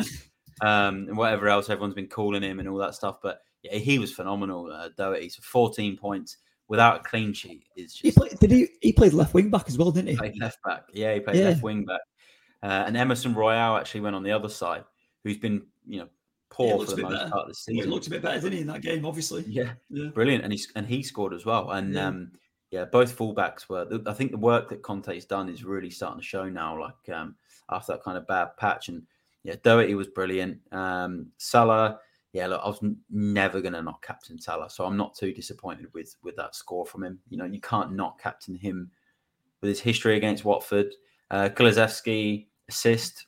um, and whatever else everyone's been calling him and all that stuff. But yeah, he was phenomenal. Uh, Doherty, so 14 points without a clean sheet is just. He played, did he? He played left wing back as well, didn't he? Played left back. Yeah, he played yeah. left wing back. Uh, and Emerson Royal actually went on the other side, who's been you know poor for the most better. part of the season. He looked a bit better, didn't he, in that game? Obviously. Yeah, Yeah. brilliant, and he and he scored as well. And Yeah. um, yeah, both fullbacks were. I think the work that Conte's done is really starting to show now. Like um, after that kind of bad patch, and yeah, Doherty was brilliant. Um, Salah, yeah, look, I was never going to not captain Salah, so I'm not too disappointed with with that score from him. You know, you can't not captain him with his history against Watford. Uh, assist,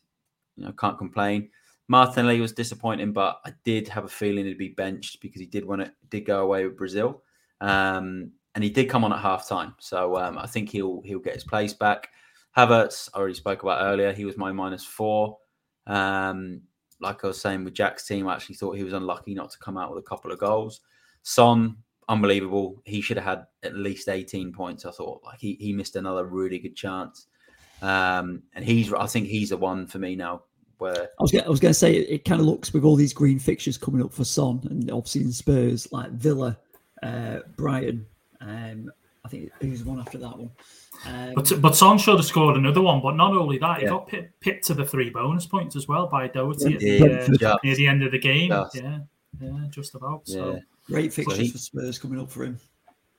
you know, can't complain. Martinelli was disappointing, but I did have a feeling he'd be benched because he did want to did go away with Brazil, um, and he did come on at half time. So um, I think he'll he'll get his place back. Havertz, I already spoke about earlier. He was my minus four. Um, like I was saying with Jack's team, I actually thought he was unlucky not to come out with a couple of goals. Son, unbelievable. He should have had at least 18 points. I thought like he he missed another really good chance. Um, and he's I think he's the one for me now where I was gonna, I was going to say it, it kind of looks with all these green fixtures coming up for Son and obviously in Spurs like Villa, uh, Brighton. Um, I think who's one after that one. Um, But but Son should have scored another one. But not only that, he Yeah. got pipped, pipped to the three bonus points as well by Doherty at Yeah, uh, just- near the end of the game. Just. Yeah, yeah, just about. So yeah. great fixtures he- for Spurs coming up for him.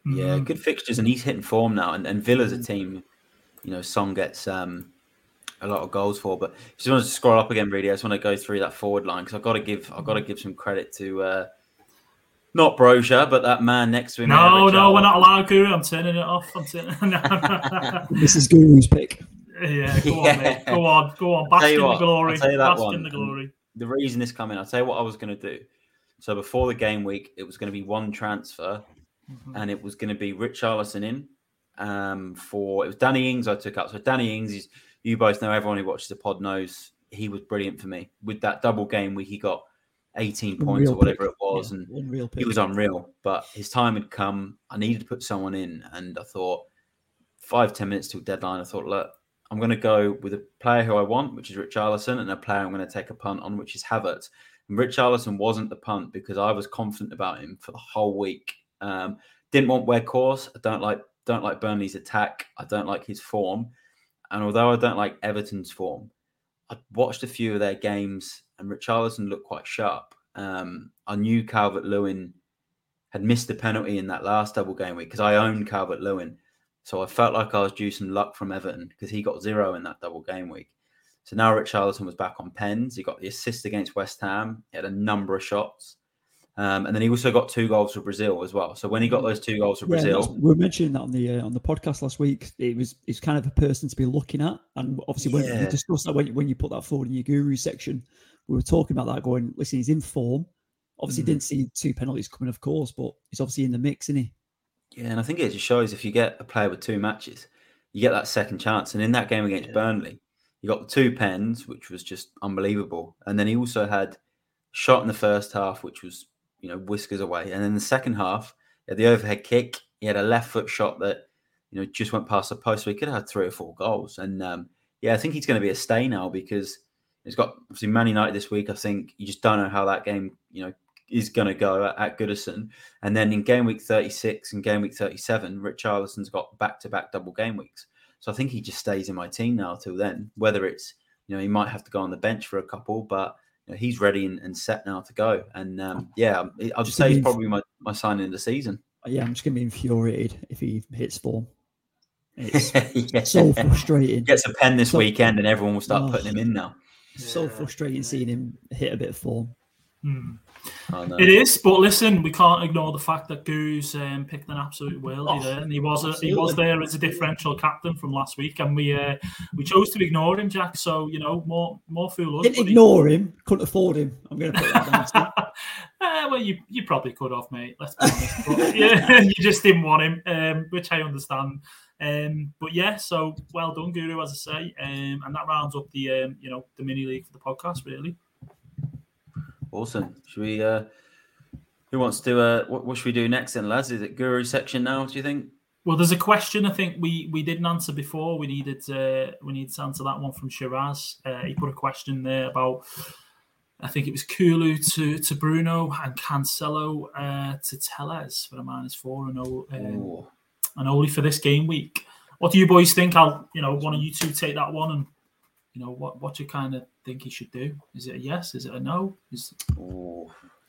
Yeah, mm, good fixtures, and he's hitting form now. And, and Villa's a team, you know, Son gets um, a lot of goals for. But just want to scroll up again, really. I just want to go through that forward line because I've got to give I've got to give some credit to uh, not Broja, but that man next to him. No, Eric no, we're not allowed, Guru. I'm turning it off. I'm turning. no. This is Guru's pick. yeah, go on, Yeah. mate. Go on, go on. Bask tell you in the glory. I'll tell you that Bask one. in the glory. The reason this coming, I'll tell you what I was going to do. So before the game week, it was going to be one transfer, Mhm. and it was going to be Richarlison in um, for it was Danny Ings I took out. So Danny Ings is you both know everyone who watches the pod knows he was brilliant for me with that double game week. He got 18 points Unreal or whatever pick. it was, Yeah, and unreal he was unreal. But his time had come. I needed to put someone in, and I thought five ten minutes till deadline. I thought, look, I'm going to go with a player who I want, which is Richarlison, and a player I'm going to take a punt on, which is Havertz. And Richarlison wasn't the punt because I was confident about him for the whole week. Um, didn't want Weghorst. I don't like don't like Burnley's attack. I don't like his form. And although I don't like Everton's form, I watched a few of their games and Richarlison looked quite sharp. Um, I knew Calvert Lewin had missed the penalty in that last double game week because I owned Calvert Lewin. So I felt like I was due some luck from Everton because he got zero in that double game week. So now Richarlison was back on pens. He got the assist against West Ham. He had a number of shots. Um, and then he also got two goals for Brazil as well. So when he got those two goals for Yeah, Brazil, we were mentioning that on the uh, on the podcast last week. It was it's kind of a person to be looking at, and obviously when Yeah. we discussed that when, when you put that forward in your guru section, we were talking about that. Going, listen, he's in form. Obviously, Mm. didn't see two penalties coming, of course, but he's obviously in the mix, isn't he? Yeah, and I think it just shows if you get a player with two matches, you get that second chance. And in that game against Yeah. Burnley, you got the two pens, which was just unbelievable. And then he also had shot in the first half, which was you know whiskers away. And then the second half, the overhead kick. He had a left foot shot that you know just went past the post. So he could have had three or four goals. And um, yeah, I think he's going to be a stay now because he's got obviously Man United this week. I think you just don't know how that game you know is going to go at, at Goodison. And then in game week 36 and game week 37, Richarlison's got back to back double game weeks. So I think he just stays in my team now till then. Whether it's, you know, he might have to go on the bench for a couple, but you know, he's ready and, and set now to go. And um, yeah, I'll just Just say he's probably my, my signing of the season. Yeah, I'm just gonna be infuriated if he hits form. It's Yeah. so frustrating. Gets a pen this So- weekend and everyone will start Oh. putting him in now. So Yeah. frustrating seeing him hit a bit of form. Know. It is, but listen, we can't ignore the fact that Goose um, picked an absolute worldie Oh, there, and he was a, he was there as a differential captain from last week, and we uh, we chose to ignore him, Jack. So you know, more more fool us. Didn't ignore him, couldn't afford him. I'm gonna put that down. to- Eh, well, you you probably could have, mate. Let's be honest. But, yeah, you just didn't want him, um, which I understand. Um, but yeah, so well done, Guru, as I say, um, and that rounds up the um, you know the mini league for the podcast, really. Awesome. Should we, uh, who wants to, uh, what, what should we do next then, lads? Is it Guru section now, do you think? Well, there's a question I think we we didn't answer before. We needed uh, we needed to answer that one from Shiraz. Uh, he put a question there about I think it was Kulu to, to Bruno and Cancelo uh, to Telles for a minus four and, Ooh. and only for this game week. What do you boys think? I'll you know one of you two take that one and You know, what what you kind of think he should do? Is it a yes? Is it a no? Is Ooh,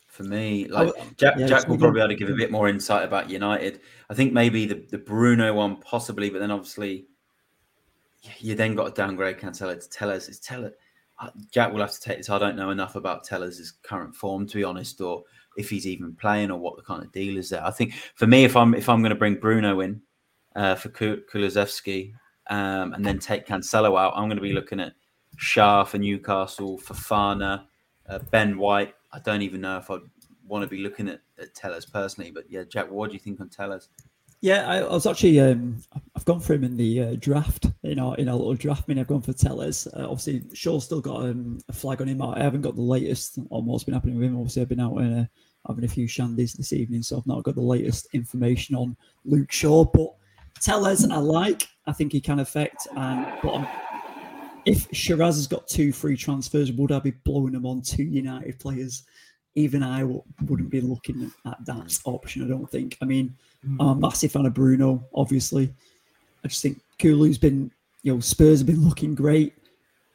for me, like oh, Jack, yeah, Jack will probably be able to give a bit more insight about United. I think maybe the, the Bruno one possibly, but then obviously you then got to downgrade Cancelo to Telles. It's Telles. Uh, Jack will have to take this. I don't know enough about Telles' current form to be honest, or if he's even playing, or what the kind of deal is there. I think for me, if I'm if I'm going to bring Bruno in uh, for Kulusevski um, and then take Cancelo out, I'm going to be looking at Schär for Newcastle, Fofana, uh, Ben White. I don't even know if I'd want to be looking at, at Telles personally, but yeah, Jack, what do you think on Telles? Yeah, I, I, was actually um, I've gone for him in the uh, draft in our in our little draft mini. I've gone for Telles. Uh, obviously, Shaw's still got um, a flag on him. I haven't got the latest on what's been happening with him. Obviously, I've been out uh, having a few shandies this evening, so I've not got the latest information on Luke Shaw. But Telles, I like. I think he can affect. And but I'm, if Shiraz has got two free transfers, would I be blowing them on two United players? Even I w- wouldn't be looking at that option. I don't think. I mean hmm. I'm a massive fan of Bruno, obviously. I just think Kulu's been, you know, Spurs have been looking great.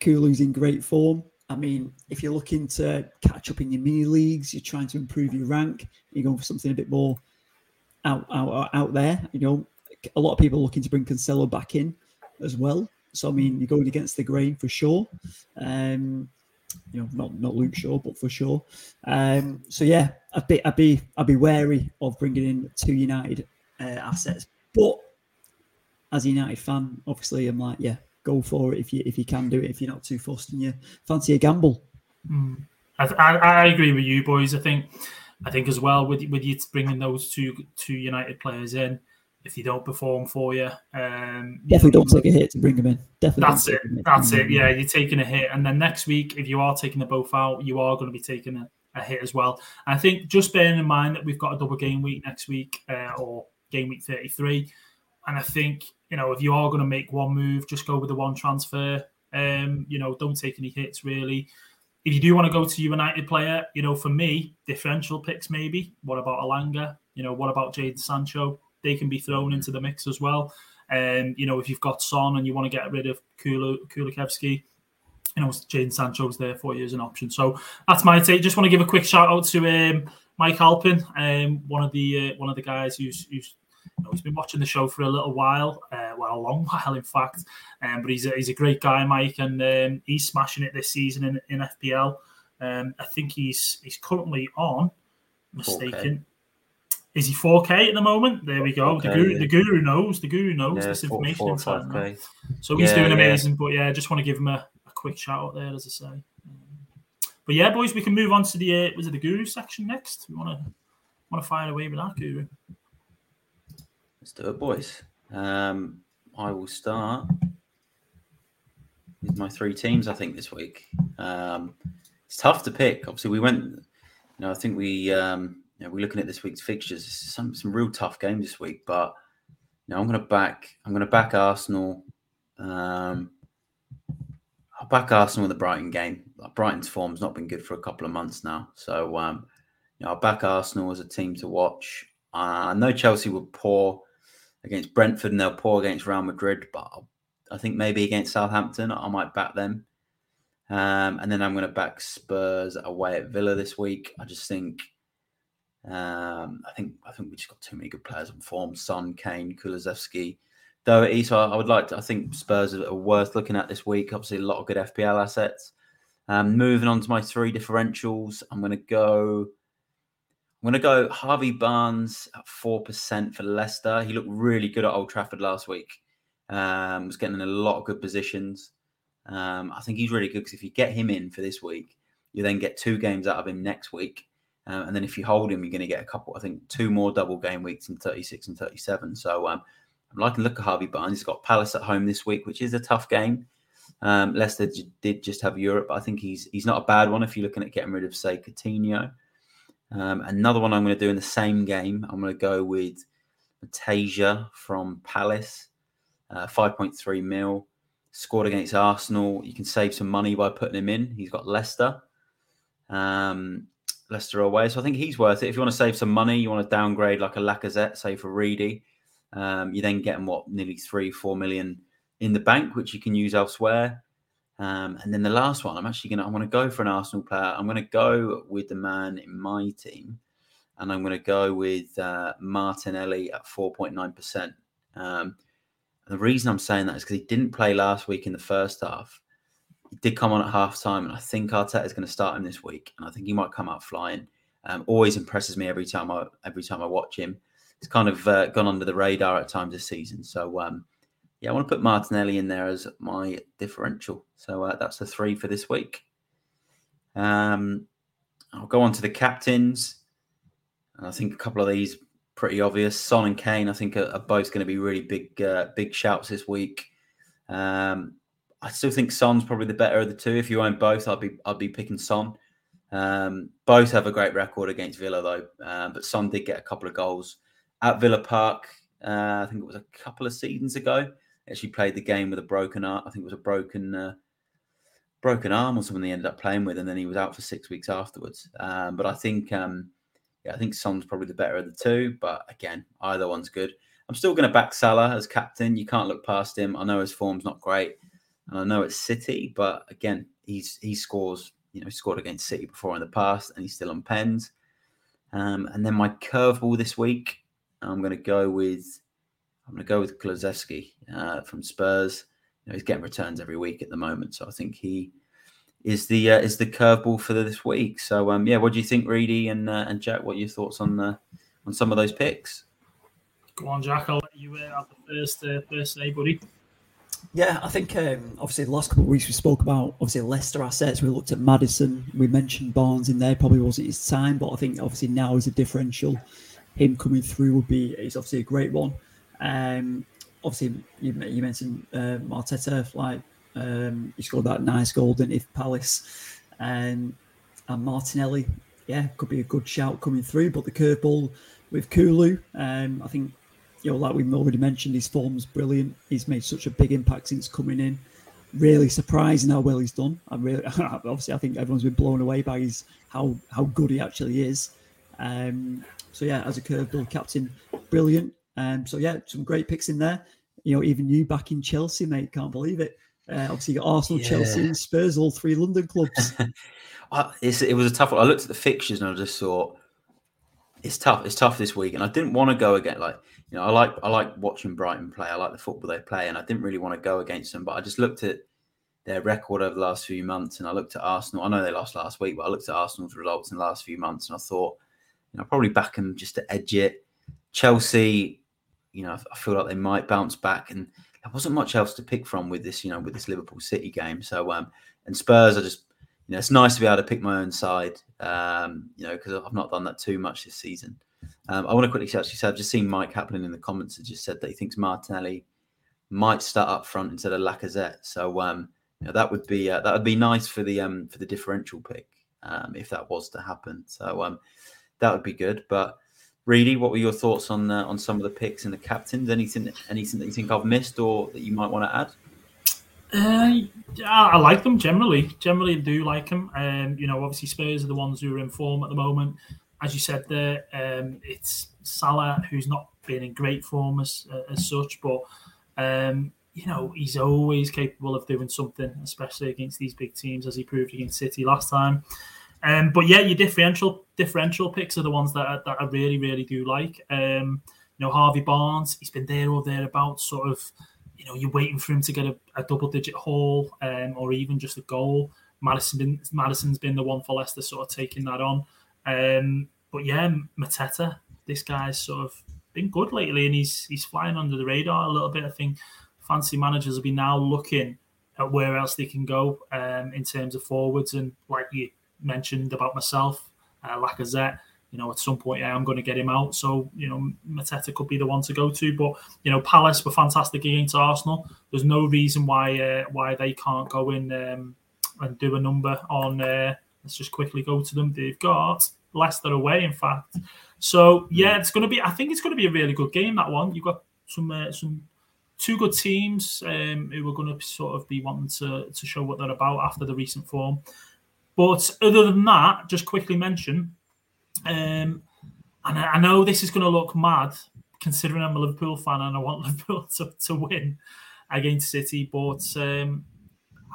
Kulu's in great form. I mean, if you're looking to catch up in your mini leagues, you're trying to improve your rank, you're going for something a bit more out out out there. You know, a lot of people looking to bring Cancelo back in as well. So I mean, you're going against the grain for sure. Um, you know, not not Luke Shaw, but for sure. Um, so yeah, I'd be I'd be I'd be wary of bringing in two United uh, assets. But as a United fan, obviously, I'm like, yeah, go for it if you if you can do it. If you're not too fussed and you fancy a gamble. Mm. I, I, I agree with you, boys. I think I think as well with with you bringing those two two United players in if they don't perform for you. Um, Definitely don't take a hit to bring them in. Definitely. That's it. That's it. Yeah, you're taking a hit, and then next week, if you are taking the both out, you are going to be taking a, a hit as well. And I think just bearing in mind that we've got a double game week next week, uh, or game week 33, and I think you know if you are going to make one move, just go with the one transfer. Um, you know, don't take any hits really. If you do want to go to United player, you know, for me, differential picks maybe. What about Elanga? You know, what about Jadon Sancho? They can be thrown into the mix as well. And um, you know, if you've got Son and you want to get rid of Kula, Kulusevski, you know, Jadon Sancho's there for you as an option. So that's my take. Just want to give a quick shout out to um, Mike Alpin, um, one of the uh, one of the guys who's who's you know, he's been watching the show for a little while, uh, well, a long while, in fact. Um, but he's a, he's a great guy, Mike, and um, he's smashing it this season in, in FPL. Um, I think he's he's currently on, mistaken. Is he 4K at the moment? There we go. 4K, the guru, yeah. the guru knows. The guru knows yeah, this information 4, 4, inside. So he's yeah, doing amazing. But yeah, I just want to give him a, a, quick shout out there, as I say. but yeah, boys, we can move on to the uh, was it the guru section next? We want to want to fire away with that guru. Let's do it, boys. Um, I will start with my three teams. I think this week. Um, it's tough to pick. Obviously, we went. You know, I think we. Um, know, we're looking at this week's fixtures. Some some real tough games this week, but you know, I'm going to back. I'm going to back Arsenal. Um, I'll back Arsenal in the Brighton game. Brighton's form's not been good for a couple of months now, so um, you know, I'll back Arsenal as a team to watch. Uh, I know Chelsea were poor against Brentford and they're poor against Real Madrid, but I'll, i think maybe against Southampton I might back them. Um, and then I'm going to back Spurs away at Villa this week. I just think um, I think I think we just got too many good players on form. Son, Kane, Kulusevski, Doherty. So I would like to. I think Spurs are worth looking at this week. Obviously, a lot of good FPL assets. Um, moving on to my three differentials, I'm going to go. I'm going to go Harvey Barnes at four percent for Leicester. He looked really good at Old Trafford last week. Um, was getting in a lot of good positions. Um, I think he's really good because if you get him in for this week, you then get two games out of him next week. Uh, and then if you hold him, you're going to get a couple, I think, two more double game weeks in 36 and 37. So um, I'm liking look at Harvey Barnes. He's got Palace at home this week, which is a tough game. Um, Leicester j- did just have Europe. But I think he's he's not a bad one if you're looking at getting rid of, say, Coutinho. Um, another one I'm going to do in the same game, I'm going to go with Mateta from Palace, uh, 5.3 mil. Scored against Arsenal. You can save some money by putting him in. He's got Leicester. Um, Leicester away. So I think he's worth it. If you want to save some money, you want to downgrade like a Lacazette, say for Reedy, um, you then get them what nearly three, four million in the bank, which you can use elsewhere. Um, and then the last one, I'm actually gonna I'm going to go for an Arsenal player. I'm gonna go with the man in my team, and I'm gonna go with uh, Martinelli at 4.9 percent. Um, the reason I'm saying that is because he didn't play last week in the first half. He did come on at half time, and I think Arteta is going to start him this week, and I think he might come out flying. Um, always impresses me every time I every time I watch him. He's kind of uh, gone under the radar at times this season. So um, yeah, I want to put Martinelli in there as my differential. So uh, that's the three for this week. Um, I'll go on to the captains. And I think a couple of these pretty obvious. Son and Kane, I think, are, are both going to be really big, uh, big shouts this week. Um, I still think Son's probably the better of the two. If you own both, I'd be I'd be picking Son. Um, both have a great record against Villa though, uh, but Son did get a couple of goals at Villa Park. Uh, I think it was a couple of seasons ago actually played the game with a broken arm. I think it was a broken uh, broken arm or something they ended up playing with, and then he was out for six weeks afterwards. Um, but I think um, yeah, I think Son's probably the better of the two. But again, either one's good. I'm still going to back Salah as captain. You can't look past him. I know his form's not great, and I know it's City, but again, he's he scores. You know, he scored against City before in the past, and he's still on pens. Um, and then my curveball this week, I'm going to go with I'm going to go with Kulusevski uh, from Spurs. You know, he's getting returns every week at the moment, so I think he is the uh, is the curveball for this week. So um, yeah, what do you think, Reedy and uh, and Jack? What are your thoughts on the on some of those picks? Go on, Jack. I'll let you uh, have the first uh, first say, buddy. Yeah, I think um, obviously the last couple of weeks we spoke about obviously Leicester assets. We looked at Maddison. We mentioned Barnes in there. Probably wasn't his time, but I think obviously now is a differential. Him coming through would be is obviously a great one. Um, obviously, you, you mentioned uh, Mateta, like um, he scored that nice didn't he, Palace? Um, and Martinelli, yeah, could be a good shout coming through. But the curveball with Kulu, um, I think, you know, like we've already mentioned, his form's brilliant. He's made such a big impact since coming in. Really surprising how well he's done. I'm really, obviously, I think everyone's been blown away by his how how good he actually is. Um, so yeah, as a curveball captain, brilliant. Um, so yeah, some great picks in there. You know, even you back in Chelsea, mate, can't believe it. Uh, obviously, you got Arsenal, yeah. Chelsea, and Spurs, all three London clubs. it was a tough one. I looked at the fixtures and I just thought it's tough. It's tough this week, and I didn't want to go again. Like you know, I like I like watching Brighton play. I like the football they play, and I didn't really want to go against them. But I just looked at their record over the last few months, and I looked at Arsenal. I know they lost last week, but I looked at Arsenal's results in the last few months, and I thought, you know, probably back them just to edge it. Chelsea, you know, I feel like they might bounce back, and there wasn't much else to pick from with this, you know, with this Liverpool City game. So, um, and Spurs are just, you know, it's nice to be able to pick my own side, um, you know, because I've not done that too much this season. Um, I want to quickly actually say I've just seen Mike Kaplan in the comments that just said that he thinks Martinelli might start up front instead of Lacazette. So, um, you know, that would be uh, that would be nice for the um for the differential pick um, if that was to happen. So, um, that would be good, but. Reedy, what were your thoughts on uh, on some of the picks and the captains? Anything anything that you think I've missed or that you might want to add? Uh, I like them generally. Generally, I do like them. Um, you know, obviously Spurs are the ones who are in form at the moment. As you said there, um, it's Salah who's not been in great form as, as such, but um, you know he's always capable of doing something, especially against these big teams, as he proved against City last time. Um, but yeah, your differential differential picks are the ones that I, that I really really do like. Um, you know, Harvey Barnes, he's been there or thereabouts. Sort of, you know, you're waiting for him to get a, a double digit haul um, or even just a goal. Maddison been, Maddison's been the one for Leicester sort of taking that on. Um, but yeah, Mateta, this guy's sort of been good lately, and he's he's flying under the radar a little bit. I think fancy managers will be now looking at where else they can go um, in terms of forwards, and like you mentioned about myself, uh, Lacazette. You know, at some point, yeah, I'm going to get him out. So, you know, Mateta could be the one to go to. But you know, Palace were fantastic against Arsenal. There's no reason why uh, why they can't go in um, and do a number on. Uh, let's just quickly go to them. They've got Leicester away, in fact. So yeah, it's going to be. I think it's going to be a really good game. That one. You've got some uh, some two good teams um, who are going to sort of be wanting to to show what they're about after the recent form. But other than that, just quickly mention, um, and I, know this is going to look mad considering I'm a Liverpool fan and I want Liverpool to, to win against City, but um,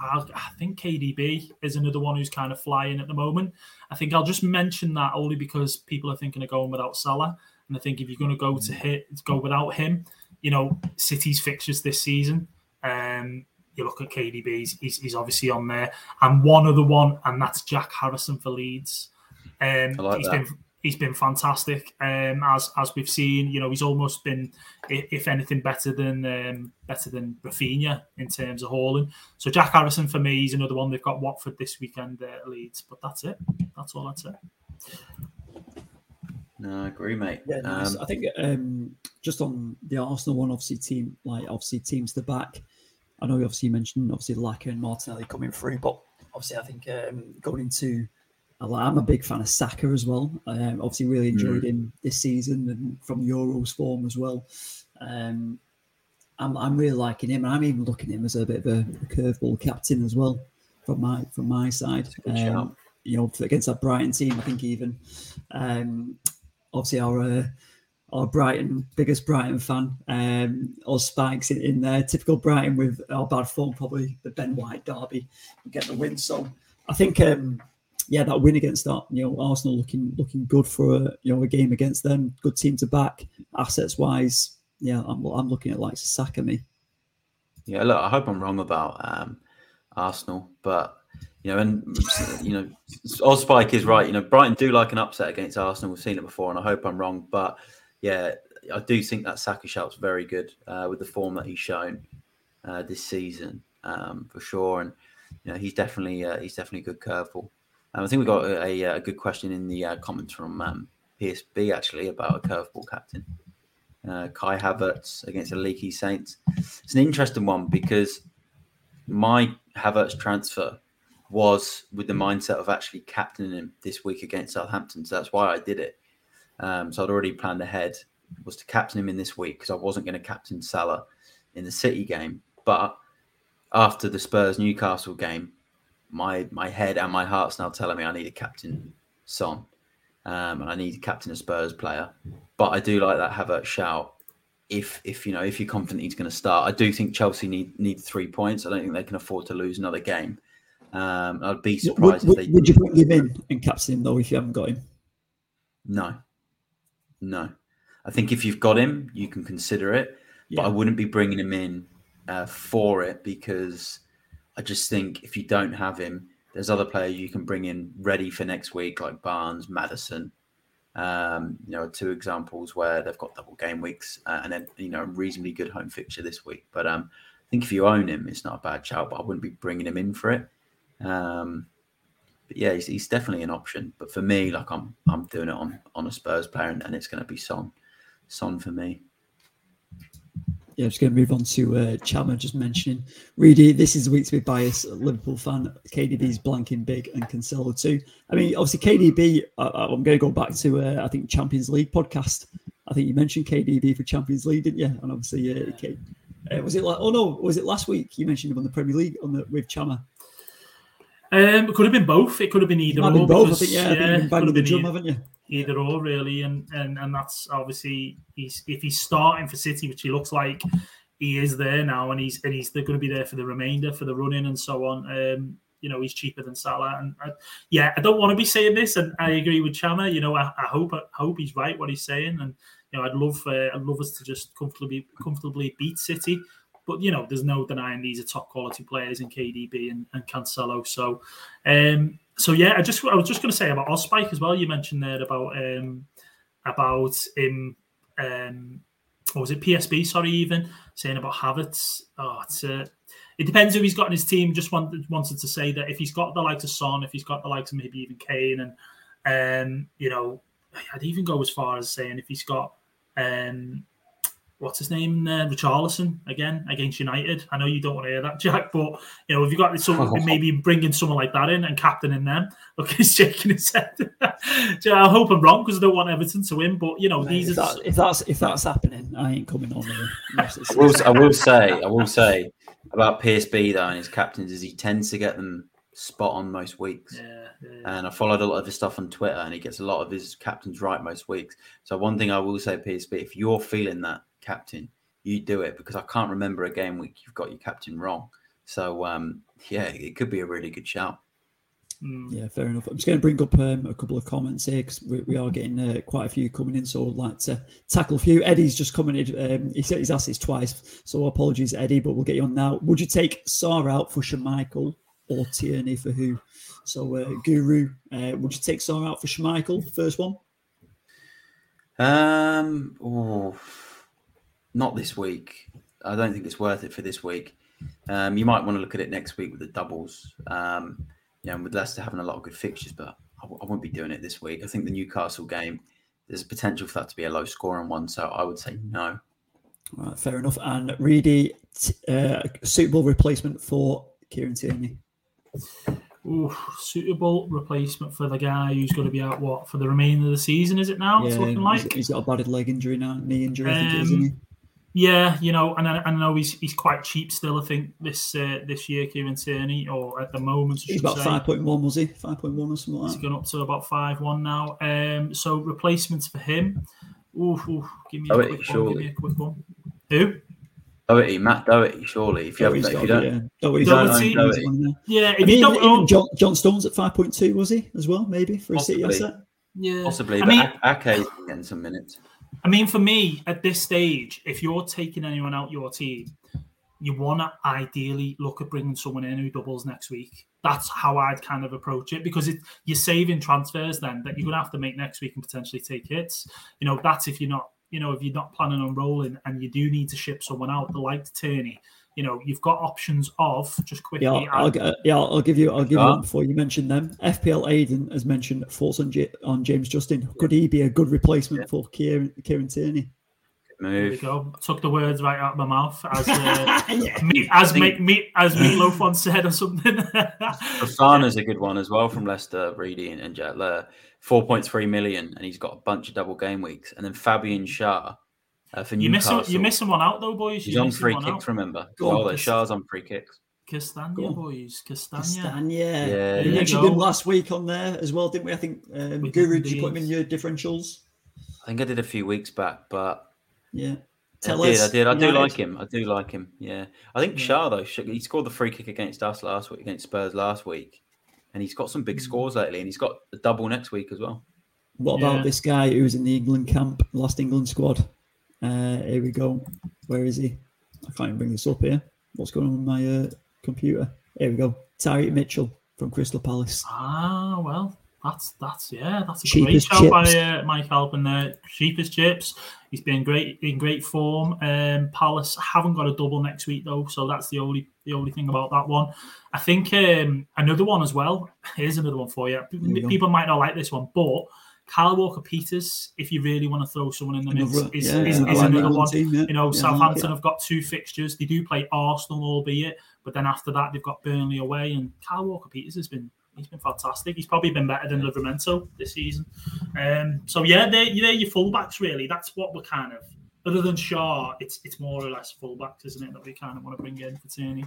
I, I think KDB is another one who's kind of flying at the moment. I think I'll just mention that only because people are thinking of going without Salah, and I think if you're going to go to hit go without him, you know, City's fixtures this season. Um, you look at KDB, he's, he's, obviously on there, and one other one, and that's Jack Harrison for Leeds. Um, like he's that. been he's been fantastic. Um, as as we've seen, you know, he's almost been, if anything, better than um, better than Raphinha in terms of hauling. So Jack Harrison for me, he's another one. They've got Watford this weekend uh, Leeds, but that's it. That's all I'd say. No, I agree, mate. Yeah, nice. um, I think um, just on the Arsenal one, obviously team like obviously teams to back. I know you obviously mentioned obviously Laka and Martinelli coming through, but obviously I think um, going into I'm a big fan of Saka as well. Um, obviously, really enjoyed mm. him this season and from Euros form as well. Um, I'm, I'm really liking him, and I'm even looking at him as a bit of a, a curveball captain as well from my from my side. Um, you know, against that Brighton team, I think even um, obviously our uh, our Brighton biggest Brighton fan, um, or Spikes in, in there, typical Brighton with our bad form, probably the Ben White derby, get the win. So I think. Um, yeah, that win against that, you know, Arsenal looking looking good for a you know a game against them. Good team to back, assets wise. Yeah, I'm I'm looking at like Saka me. Yeah, look, I hope I'm wrong about um, Arsenal, but you know, and you know, Spike is right. You know, Brighton do like an upset against Arsenal. We've seen it before, and I hope I'm wrong, but yeah, I do think that Saka shout's very good uh, with the form that he's shown uh, this season um, for sure, and you know, he's definitely uh, he's definitely a good curveball. Um, I think we got a, a, good question in the uh, comments from um, PSB actually about a curveball captain. Uh, Kai Havertz against the leaky Saints. It's an interesting one because my Havertz transfer was with the mindset of actually captaining him this week against Southampton. So that's why I did it. Um, so I'd already planned ahead was to captain him in this week because I wasn't going to captain Salah in the City game. But after the Spurs Newcastle game, my my head and my heart's now telling me I need a captain Son, um, and I need a captain a Spurs player. But I do like that Havertz shout. If if you know if you're confident he's going to start, I do think Chelsea need need three points. I don't think they can afford to lose another game. Um, I'd be surprised would, if they. Would you bring him in and captain him though if you haven't got him? No, no. I think if you've got him, you can consider it, yeah. but I wouldn't be bringing him in uh, for it because I just think if you don't have him, there's other players you can bring in ready for next week, like Barnes, Maddison. Um, you know, two examples where they've got double game weeks uh, and then you know a reasonably good home fixture this week. But um, I think if you own him, it's not a bad shout. But I wouldn't be bringing him in for it. Um, but yeah, he's, he's, definitely an option. But for me, like I'm I'm doing it on on a Spurs player, and, and it's going to be Son, Son for me yeah, I'm just going to move on to uh, Chama just mentioning Reedy. This is a week to be biased. Liverpool fan. KDB's blanking big and Cancelo too. I mean, obviously KDB. I, am going to go back to uh, I think Champions League podcast. I think you mentioned KDB for Champions League, didn't you? And obviously, uh, uh, was it like? Oh no, was it last week? You mentioned him on the Premier League on the with Chama. Um, it could have been both. It could have been either or. Been both, because, think, yeah, yeah, I think you've been the drum, haven't you? either or really, and and and that's obviously he's if he's starting for City, which he looks like he is there now, and he's and he's going to be there for the remainder for the running and so on. Um, you know, he's cheaper than Salah, and I, yeah, I don't want to be saying this, and I agree with Chama. You know, I, I hope I hope he's right what he's saying, and you know, I'd love uh, I'd love us to just comfortably comfortably beat City. But you know, there's no denying these are top quality players in KDB and, and Cancelo. So um, so yeah, I just I was just going to say about Ospike as well. You mentioned there about um, about him. Um, or was it PSB? Sorry, even saying about Havertz. Oh, it's uh, it depends who he's got in his team. Just wanted wanted to say that if he's got the likes of Son, if he's got the likes of maybe even Kane, and um, you know, I'd even go as far as saying if he's got um, what's his name, uh, Richarlison again against United. I know you don't want to hear that, Jack, but you know if you got some, maybe bringing someone like that in and captaining them. Look, he's shaking his head. I hope I'm wrong because I don't want Everton to win, but you know Mate, these if, are... that, if that's if that's happening, I ain't coming on. I will, I will say, I will say about PSB though and his captains is he tends to get them spot on most weeks. Yeah, yeah, yeah. And I followed a lot of his stuff on Twitter, and he gets a lot of his captains right most weeks. So one thing I will say, PSB, if you're feeling that captain, you do it because I can't remember a game week you've got your captain wrong. So um, yeah, it could be a really good shout. Mm. Yeah, fair enough. I'm just going to bring up um, a couple of comments here because we, we, are getting uh, quite a few coming in. So I'd like to tackle a few. Eddie's just commented. Um, he said he's asked this twice. So apologies, Eddie, but we'll get you on now. Would you take Sá out for Schmeichel or Tierney for who? So, uh, Guru, uh, would you take Sá out for Schmeichel? First one. Um, oh, not this week. I don't think it's worth it for this week. Um, you might want to look at it next week with the doubles. Um, yeah, and with Leicester having a lot of good fixtures, but I w- I won't be doing it this week. I think the Newcastle game, there's potential for that to be a low scoring one, so I would say no. Right, fair enough. And Reedy, uh, suitable replacement for Kieran Tierney. Ooh, suitable replacement for the guy who's going to be out what for the remainder of the season? Is it now? Yeah, it's looking like he's got a bad leg injury now, knee injury. Um, I think, isn't he? Yeah, you know, and I, I, know he's he's quite cheap still. I think this uh, this year, Kieran Tierney, or at the moment, he's about five point one, was he? Five point one or something like. He's gone up to about five one now. Um, so replacements for him. Ooh, ooh give me a quick one. Give me a quick one. Who? Doherty, Matt Doherty, surely. If you haven't, if you don't, yeah. Doherty's Doherty, Doherty. yeah. If I mean, you don't own... John, John Stones at five point two, was he as well? Maybe for a City asset. Yeah, possibly. I but mean, Ake getting some minutes. I mean, for me at this stage, if you're taking anyone out your team, you want to ideally look at bringing someone in who doubles next week. That's how I'd kind of approach it because it, you're saving transfers then that you're going to have to make next week and potentially take hits. You know, that's if you're not, you know, if you're not planning on rolling and you do need to ship someone out, the like Tierney, you know you've got options of just quickly. Yeah, I'll, I'll yeah, I'll give you. I'll give you before you mention them. FPL Aiden has mentioned thoughts on, J- on James Justin. Could he be a good replacement yeah. for Kieran Kieran Tierney? Move. There we go. Took the words right out of my mouth as uh, yeah. meat, as think... meat, as Meatloaf once said or something. Fofana's a good one as well from Leicester, Reedy and, and Jetler. Four point three million, and he's got a bunch of double game weeks. And then Fabian Schär uh, for you Newcastle. Missing, you're missing one out though, boys. He's on free kicks. Out. Remember, Go oh, on, Schär's on free kicks. Castagna, boys. Castagna. Castagna. Yeah, you mentioned him last week on there as well, didn't we? I think um, Guru, did you put him in your differentials? I think I did a few weeks back, but yeah. Tell I us, did. I did. I do like him. I do like him. Yeah. I think yeah. Schär though, he scored the free kick against us last week against Spurs last week, and he's got some big mm. scores lately, and he's got a double next week as well. What about this guy who's in the England camp, last England squad? Uh, here we go. Where is he? I can't even bring this up here. What's going on with my uh, computer? Here we go. Tyrick Mitchell from Crystal Palace. Ah, well, that's that's yeah, that's a Cheapest great shout by uh, Mike Alban there. Cheapest chips. He's been great in great form. Um, Palace haven't got a double next week though, so that's the only the only thing about that one. I think um, another one as well. Here's another one for you. People might not like this one, but Kyle Walker Peters, if you really want to throw someone in the mix, another, is, yeah, is, is another one. Team, yeah. You know, yeah, Southampton have got two fixtures. They do play Arsenal, albeit, but then after that they've got Burnley away. And Kyle Walker Peters has been he's been fantastic. He's probably been better than Livramento this season. Um, so yeah, they're, they're your fullbacks really. That's what we're kind of. Other than Shaw, it's it's more or less fullbacks, isn't it, that we kind of want to bring in for Tierney.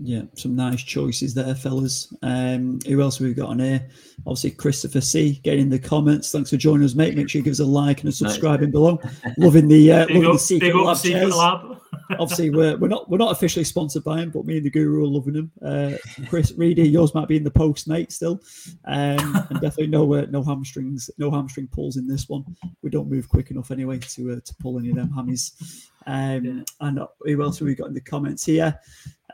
Yeah, some nice choices there, fellas. Um, who else have we got on here? Obviously, Christopher C. Getting in the comments. Thanks for joining us, mate. Make sure you give us a like and a subscribing below. Loving the uh, loving up, the secret lab, secret lab. Obviously, we're, we're not we're not officially sponsored by him, but me and the Guru are loving him. Uh, Chris Reedy, yours might be in the post, mate. Still, um, and definitely no uh, no hamstrings, no hamstring pulls in this one. We don't move quick enough anyway to uh, to pull any of them hammies. Um, yeah. And who else have we got in the comments here?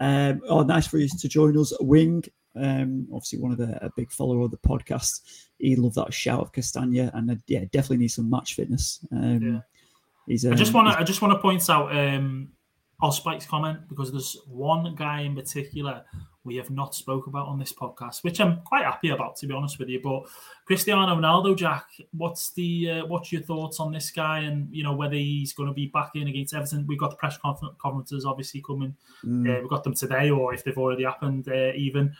Um, oh, nice for you to join us. Wing, um, obviously one of the a big follower of the podcast. He loved that shout of Castagna, and uh, yeah, definitely needs some match fitness. Um, yeah. He's, uh, I just want to I just want to point out um, Spike's comment because there's one guy in particular we have not spoke about on this podcast, which I'm quite happy about, to be honest with you. But Cristiano Ronaldo, Jack, what's the uh, what's your thoughts on this guy, and you know whether he's going to be back in against Everton? We've got the press conferences obviously coming. Mm. Uh, we've got them today, or if they've already happened, uh, even.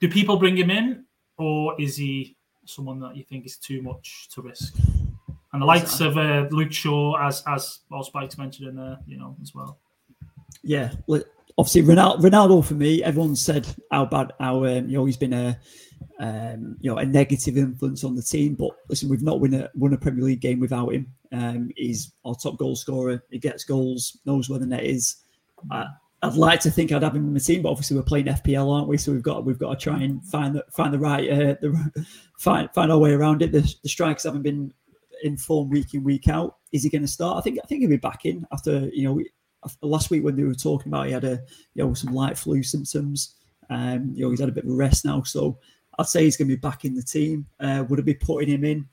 Do people bring him in, or is he someone that you think is too much to risk? And the likes of uh, Luke Shaw, as as Spike's mentioned in there, you know, as well. Yeah, obviously Ronaldo, Ronaldo for me, everyone said how bad, how um, you know he's been a um, you know a negative influence on the team. But listen, we've not won a won a Premier League game without him. Um, he's our top goal scorer. He gets goals, knows where the net is. Uh, I'd like to think I'd have him in the team, but obviously we're playing FPL, aren't we? So we've got we've got to try and find the find the right uh, the find find our way around it. The, the strikers haven't been in form week in week out. Is he going to start? I think I think he'll be back in after you know last week when they were talking about he had a you know some light flu symptoms. Um, you know he's had a bit of a rest now, so I'd say he's going to be back in the team. Uh, would I be putting him in?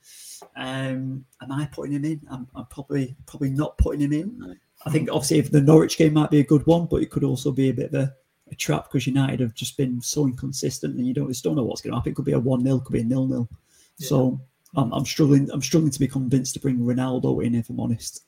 Um, am I putting him in? I'm, I'm probably probably not putting him in. I think obviously if the Norwich game might be a good one, but it could also be a bit of a, a trap because United have just been so inconsistent and you don't just don't know what's going to happen. It could be a one 0 could be a nil nil. Yeah. So I'm, I'm struggling. I'm struggling to be convinced to bring Ronaldo in. If I'm honest.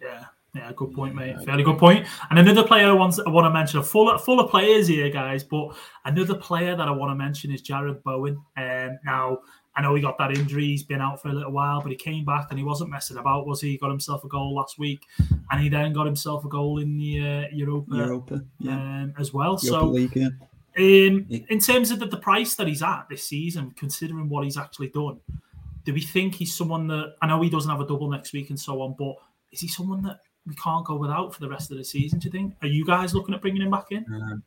Yeah. Yeah, good point, mate. Fairly good point. And another player I want, I want to mention, full full of players here, guys. But another player that I want to mention is Jarrod Bowen. Um, now I know he got that injury. He's been out for a little while, but he came back and he wasn't messing about, was he? He got himself a goal last week, and he then got himself a goal in the uh, Europa, Europa yeah. um, as well. Europa so, League, yeah. um, in terms of the, the price that he's at this season, considering what he's actually done, do we think he's someone that I know he doesn't have a double next week and so on, but is he someone that we can't go without for the rest of the season? Do you think? Are you guys looking at bringing him back in? Um,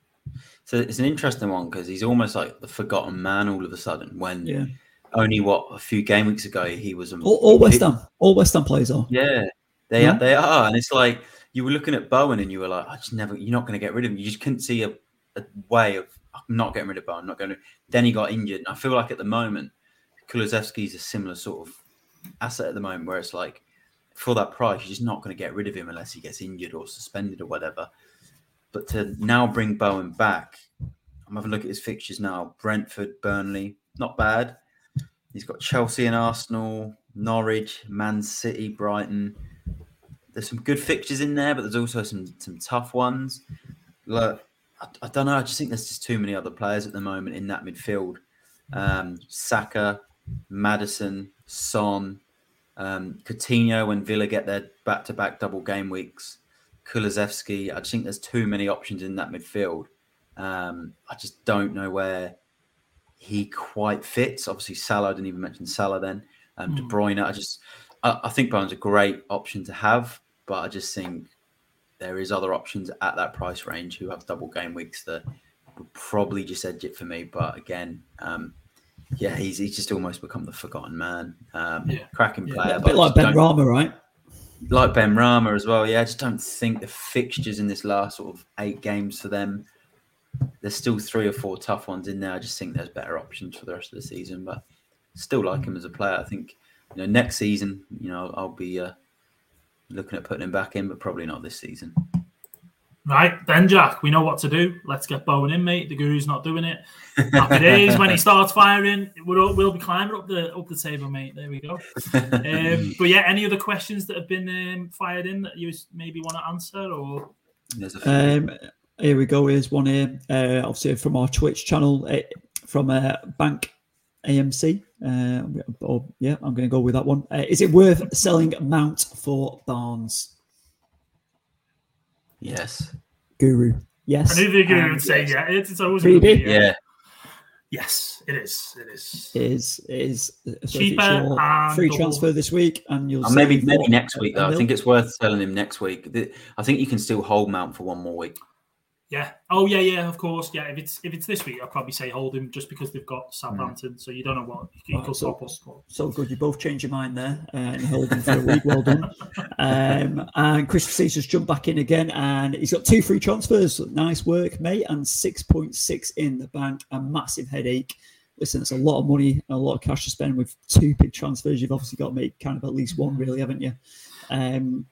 so it's an interesting one because he's almost like the forgotten man all of a sudden when. Yeah only what a few game weeks ago he was. all, all West Ham, all West Ham players are. Yeah, they yeah. are, they are, and it's like you were looking at Bowen and you were like, I just never, you're not going to get rid of him. You just couldn't see a, a way of I'm not getting rid of Bowen. Not going to. Then he got injured. I feel like at the moment, Kulusevski's a similar sort of asset at the moment, where it's like for that price, you're just not going to get rid of him unless he gets injured or suspended or whatever. But to now bring Bowen back, I'm having a look at his fixtures now. Brentford, Burnley, not bad. He's got Chelsea and Arsenal, Norwich, Man City, Brighton. There's some good fixtures in there, but there's also some some tough ones. Look, I, I don't know. I just think there's just too many other players at the moment in that midfield. Um, Saka, Maddison, Son, um, Coutinho when Villa get their back-to-back double game weeks. Kulusevski. I just think there's too many options in that midfield. Um, I just don't know where he quite fits. Obviously, Salah. I didn't even mention Salah then. Um, mm. De hmm. Bruyne. I just, I, I think Bowen's a great option to have, but I just think there is other options at that price range who have double game weeks that would probably just edge it for me. But again, um, yeah, he's he's just almost become the forgotten man. Um, yeah. Cracking player, yeah, a bit like Benrahma, right? Like Benrahma as well. Yeah, I just don't think the fixtures in this last sort of eight games for them there's still three or four tough ones in there. I just think there's better options for the rest of the season, but still like him as a player. I think you know next season, you know, I'll be uh, looking at putting him back in, but probably not this season. Right then, Jack, we know what to do. Let's get Bowen in, mate. The guru's not doing it. Happy days when he starts firing, we'll, we'll be climbing up the up the table, mate. There we go. Um, but yeah, any other questions that have been um, fired in that you maybe want to answer, or? Um, here we go. Here's one here, uh, obviously from our Twitch channel, uh, from uh, Bank AMC. Uh, oh, yeah, I'm going to go with that one. Uh, is it worth selling Mount for Barnes? Yes. Guru. Yes. I knew the Guru would say yes. yeah. It's, it's always be, yeah. yeah. Yes, it is. It is. It is. It is. Cheaper free double. transfer this week, and you'll uh, maybe maybe next week though. I think it's worth selling him next week. I think you can still hold Mount for one more week. Yeah. Oh yeah, yeah. Of course. Yeah. If it's if it's this week, I'll probably say hold him just because they've got Southampton. Mm. So you don't know what you right, so, so, good. You both changed your mind there uh, and hold him for a week. Well done. Um, and Christopher Caesar's jumped back in again, and he's got two free transfers. Nice work, mate. And six point six in the bank. A massive headache. Listen, it's a lot of money, a lot of cash to spend with two big transfers. You've obviously got to make kind of at least one, really, haven't you? Um,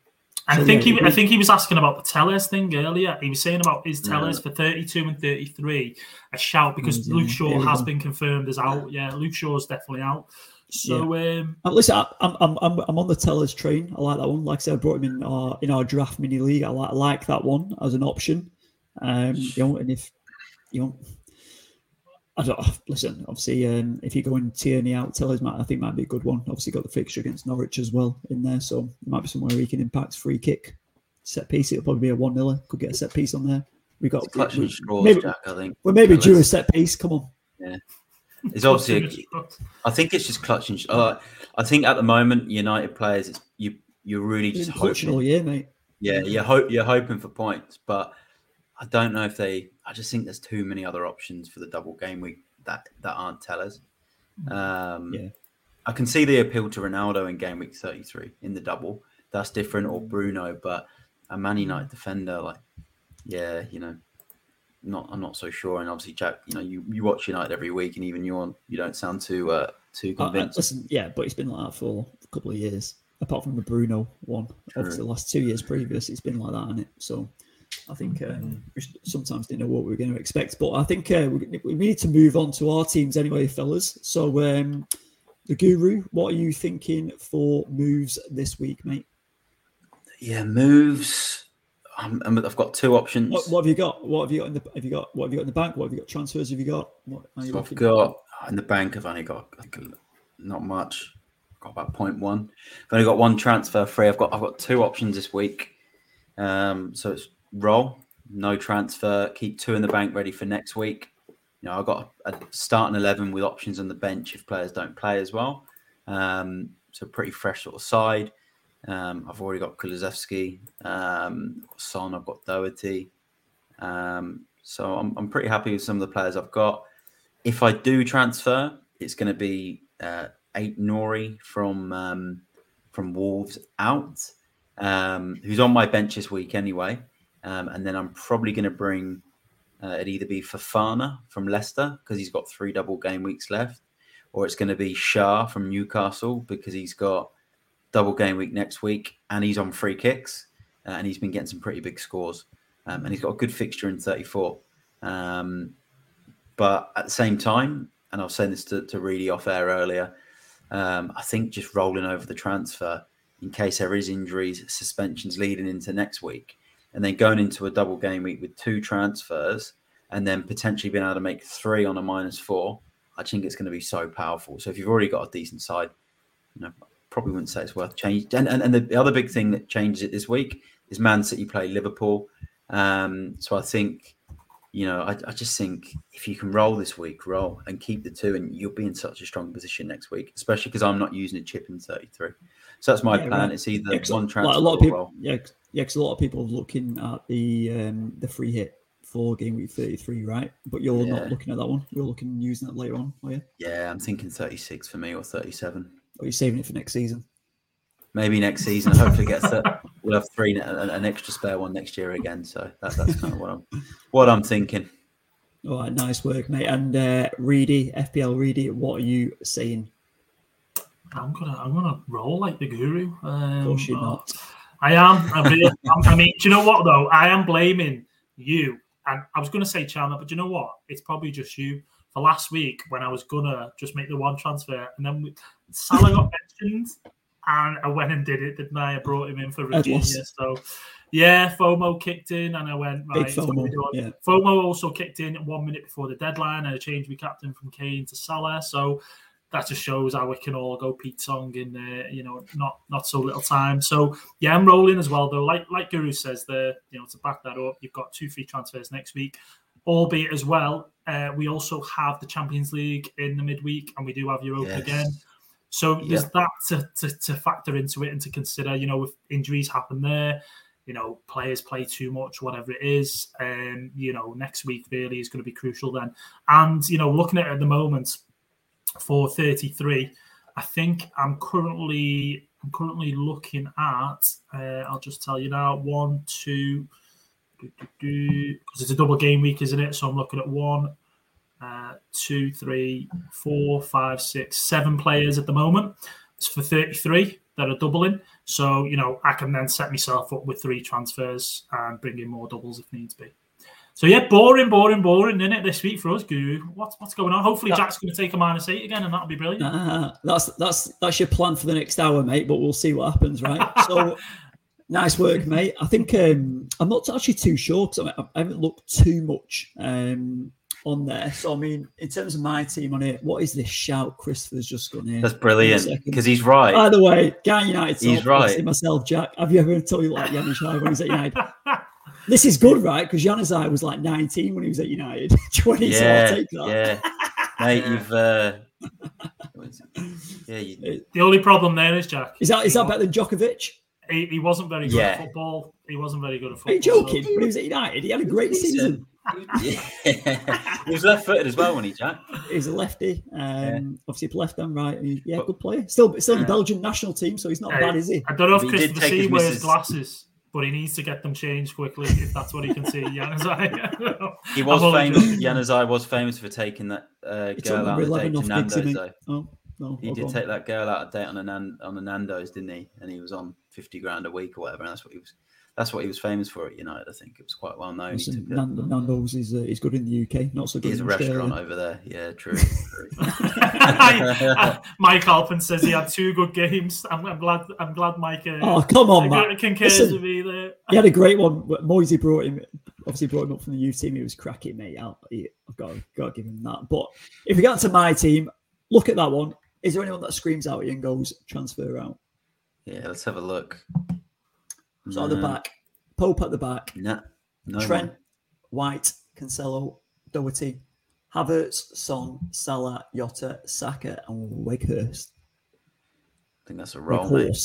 and so, I think yeah, he, I think he was asking about the Telles thing earlier. He was saying about his Telles yeah. for 32 and 33 a shout because Luke Shaw has been confirmed as out. Yeah, Luke Shaw is definitely out. So yeah. um, uh, listen, I, am I'm, I'm I'm on the Telles train. I like that one. Like I said, I brought him in our in our draft mini league. I like I like that one as an option. Um, you know, and if you know I don't listen. Obviously, um, if you're going Tierney out, Telles might I think might be a good one. Obviously, got the fixture against Norwich as well in there, so it might be somewhere he can impact free kick, set piece. It'll probably be a one 0 Could get a set piece on there. We got it's we, straws, maybe, Jack, I think. Well, maybe due a set piece. Come on. Yeah, it's obviously. A, I think it's just clutching. Uh, I think at the moment, United players, it's, you you're really just hoping all year, mate. Yeah, you're hope you're hoping for points, but I don't know if they. I just think there's too many other options for the double game week that that aren't Telles. Mm. Um, Yeah. I can see the appeal to Ronaldo in game week 33 in the double. That's different, or Bruno, but a Man United defender, like, yeah, you know, not. I'm not so sure. And obviously, Jack, you know, you, you watch United every week, and even you're you don't sound too uh, too Uh, uh, convinced. listen, yeah, but it's been like that for a couple of years. Apart from the Bruno one, obviously the last two years previous, it's been like that, hasn't it? So I think um, we sometimes didn't know what we were going to expect, but I think uh, we, we need to move on to our teams anyway, fellas. So um, the Guru, what are you thinking for moves this week, mate? yeah, moves. Um, I've got two options. What, what have you got? What have you got in the? Have you got what have you got in the bank? What have you got transfers? Have you got? What are you So I've got in the bank. I've only got like, not much. Got about 0.1. I've only got one transfer free. I've got I've got two options this week. Um, so it's roll, no transfer, keep two in the bank ready for next week. You know, I've got a starting eleven with options on the bench if players don't play as well. Um, so pretty fresh sort of side. Um, I've already got Kulusevski, um, Son, I've got Doherty. Um, so I'm, I'm pretty happy with some of the players I've got. If I do transfer, it's going to be uh, Ait-Nouri from um, from Wolves out, um, who's on my bench this week anyway. Um, and then I'm probably going to bring uh, it either be Fofana from Leicester because he's got three double game weeks left, or it's going to be Schär from Newcastle because he's got double game week next week and he's on free kicks uh, and he's been getting some pretty big scores. Um, and he's got a good fixture in 34. Um, but at the same time, and I was saying this to, to Reedy off air earlier, um, I think just rolling over the transfer in case there is injuries, suspensions leading into next week, and then going into a double game week with two transfers, and then potentially being able to make three on a minus four, I think it's going to be so powerful. So if you've already got a decent side, you know, probably wouldn't say it's worth change. And, and, and the other big thing that changes it this week is Man City play Liverpool. Um, so I think, you know, I, I just think if you can roll this week, roll and keep the two, and you'll be in such a strong position next week, especially because I'm not using a chip in 33. So that's my Yeah, plan. right. It's either Yeah, one like transfer a lot of or people, roll. yeah, yeah, because a lot of people are looking at the um, the free hit for game week thirty three, right? But you're Yeah. not looking at that one. You're looking using that later on, are you? Yeah, I'm thinking 36 for me or 37. Or are you saving it for next season? Maybe next season. Hopefully, gets to, we'll have three, an, an extra spare one next year again. So that, that's kind of what I'm, what I'm thinking. All right, nice work, mate. And uh, Reedy, FPL Reedy, what are you saying? I'm gonna I'm gonna roll like the guru. Um, Of course you're uh, not. I am. I, really, I'm- I mean, do you know what though? I am blaming you, and I was going to say Chandler, but do you know what? It's probably just you. For last week, when I was gonna just make the one transfer, and then we, Salah got mentioned, and I went and did it, didn't I? I brought him in for Raphinha. So, yeah, FOMO kicked in, and I went right. FOMO, we do it. yeah. FOMO also kicked in one minute before the deadline, and I changed my captain from Kane to Salah. So that just shows how we can all go Pete Song in uh, you know not not so little time. So yeah, I'm rolling as well though. Like like Guru says, there you know to back that up, you've got two free transfers next week. Albeit as well, uh, we also have the Champions League in the midweek, and we do have Europa Yes. again. So there's Yeah. that to, to, to factor into it and to consider. You know, if injuries happen there, you know, players play too much, whatever it is, um, you know, next week really is going to be crucial then. And you know, looking at it at the moment for 33, I think I'm currently I'm currently looking at. Uh, I'll just tell you now, one, two, because it's a double game week, isn't it? So I'm looking at one, uh, two, three, four, five, six, seven players at the moment. It's for 33 that are doubling. So, you know, I can then set myself up with three transfers and bring in more doubles if needs be. So, yeah, boring, boring, boring, isn't it, this week for us, Guru? What's, what's going on? Hopefully, That- Jack's going to take a minus eight again, and that'll be brilliant. Ah, that's that's that's your plan for the next hour, mate. But we'll see what happens, right? So, nice work, mate. I think um, I'm not actually too sure because I, I haven't looked too much um, on there. So, I mean, in terms of my team on it, what is this shout? Christopher's just gone in. That's brilliant because he's right. By the way, Guy United. He's top, right. obviously Myself, Jack. Have you ever told you like Yanis when he was at United? This is good, right? Because Januzaj was like 19 when he was at United. 20, so I'll yeah, take that. yeah, mate, you've uh, what is it? yeah, you, The only problem there is, Jack. Is that is that better than Djokovic? he, he wasn't very good Yeah. at football. He wasn't very good at football. Are you joking? so- When he was at United, he had a great season. yeah. he was left footed as well when he Jack. He's a lefty. Um, Obviously, left and right. and he- Yeah, But- good player. Still, still in the Belgian national team, so he's not Hey, bad, is he? I don't know if He did Christopher take C his wears glasses, but he needs to get them changed quickly if that's what he can see. Januzaj. He was famous. joking. Januzaj was famous for taking that uh, girl out number on a date to Nando's. Though. he? Oh, no. He did go on. take that girl out a date on a Nan- on a Nando's, didn't he? And he was on fifty grand a week or whatever. And that's what he was. That's what he was famous for at United. I think it was quite well known. He Listen, took. Nan- Nando's is, uh, is good in the UK, not so good He's a in Australia. restaurant over there. Yeah, true. true. Mike Alpin says he had two good games. I'm, I'm glad. I'm glad Mike uh, Oh, come on, Matt. concurs Listen. with me there. He had a great one. Moyesy brought him, obviously brought him up from the youth team. He was cracking, mate. I'll, I've got, to- got to give him that. But if we get to my team, look at that one. Is there anyone that screams out at you and goes transfer out? Yeah, let's have a look. So at the back, Pope at the back, No, no Trent, one. White, Cancelo, Doherty, Havertz, Son, Salah, Jota, Saka, and Weghorst. I think that's a roll, mate.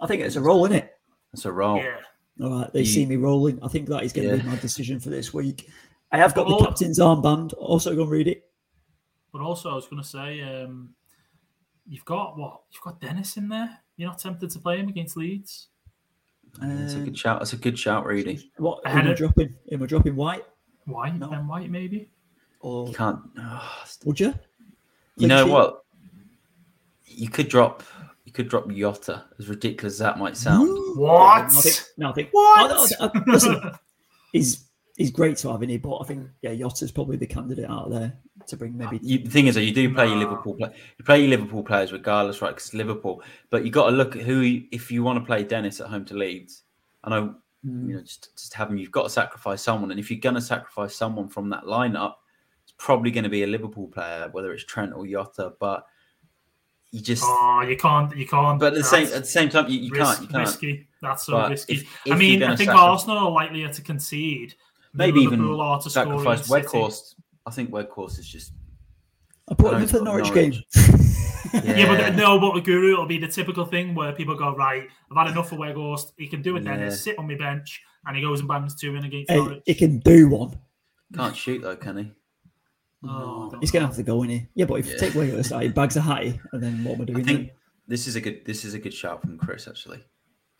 I think it's a roll, isn't it? That's a roll. Yeah. All right, they You- see me rolling. I think that is going to Yeah. be my decision for this week. I have got the Oh. captain's armband. Also, go and read it. But also, I was going to say, um, you've got what? You've got Dennis in there. You're not tempted to play him against Leeds. That's a good shout. That's a good shout, really. What am had I it- dropping? Am I dropping white? White, No. Ben White, maybe. Or You can't. oh, would you? you know Clichy? what? You could drop. You could drop Jota. As ridiculous as that might sound. What? Nothing. Nothing. What? Oh, I- I- I- uh, listen, he's he's great to have in it, but I think yeah, Jota's probably the candidate out there to bring maybe. You, the thing is, though, you do play your Liverpool play. You play your Liverpool players regardless, right? Because Liverpool. But you got to look at who. If you want to play Dennis at home to Leeds, and I know Mm. you know just just have him. You've got to sacrifice someone, and if you're going to sacrifice someone from that lineup, it's probably going to be a Liverpool player, whether it's Trent or Jota. But you just. Oh, you can't. You can't. but at the same at the same time, you, you ris- can't. You can't. Risky. That's so But risky. if- if I mean, I think sacri- Arsenal are likelier to concede. Than Maybe even Liverpool are to sacrifice against City. Weghorst. I think Weghorst is just. I put I him know in for the Norwich Norwich. game. Yeah, but no, but with Guru, it'll be the typical thing where people go, right, I've had enough of Weghorst. He can do it then. Yeah. Sit on my bench, and he goes and bangs two in against hey, Norwich. he can do one. can't shoot though, can he? Oh, He's gonna have to go in here. Yeah, but if you Yeah. take Weghorst out, he bags a hattie, and then what am I doing? I think then? this is a good this is a good shout from Chris actually.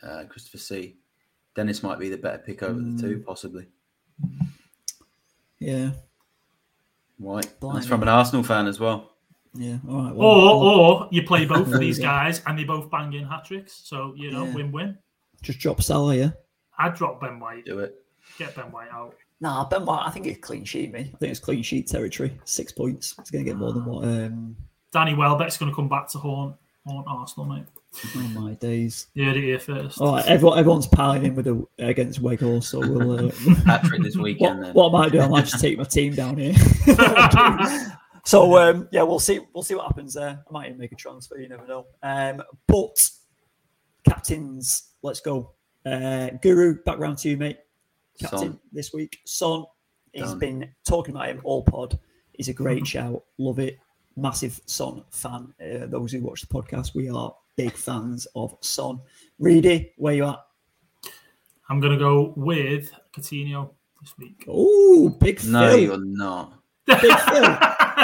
Uh, Christopher C. Dennis might be the better pick over the Mm. two, possibly. Yeah, White. Blimey. That's from an Arsenal fan as well. yeah. All right. Well, Or, well, or you play both of these guys and they both bang in hat tricks. So, you know, Yeah. win win. just drop Salah. Yeah. I'd drop Ben White, Do it. get Ben White out. Nah, Ben White. I think it's clean sheet. Me. I think it's clean sheet territory. Six points. It's gonna get more than what. Um, Danny Welbeck's going to come back to haunt, haunt Arsenal, mate. Oh my days. You heard it here first. All right, everyone, everyone's piling in with the against Weghorst, so we'll. Uh, Patrick this what, weekend then. what I might do, I might just take my team down here. so um, yeah, we'll see. We'll see what happens there. I might even make a transfer. You never know. Um, but captains, let's go. Uh, Guru, back round to you, mate. Captain Son. this week. Son. He's Done. been talking about him all pod. He's a great shout. Love it. Massive Son fan. Uh, those who watch the podcast, we are big fans of Son. Reedy, where you at? I'm going to go with Coutinho this week. Oh, big No, Phil. you're not. Big Phil.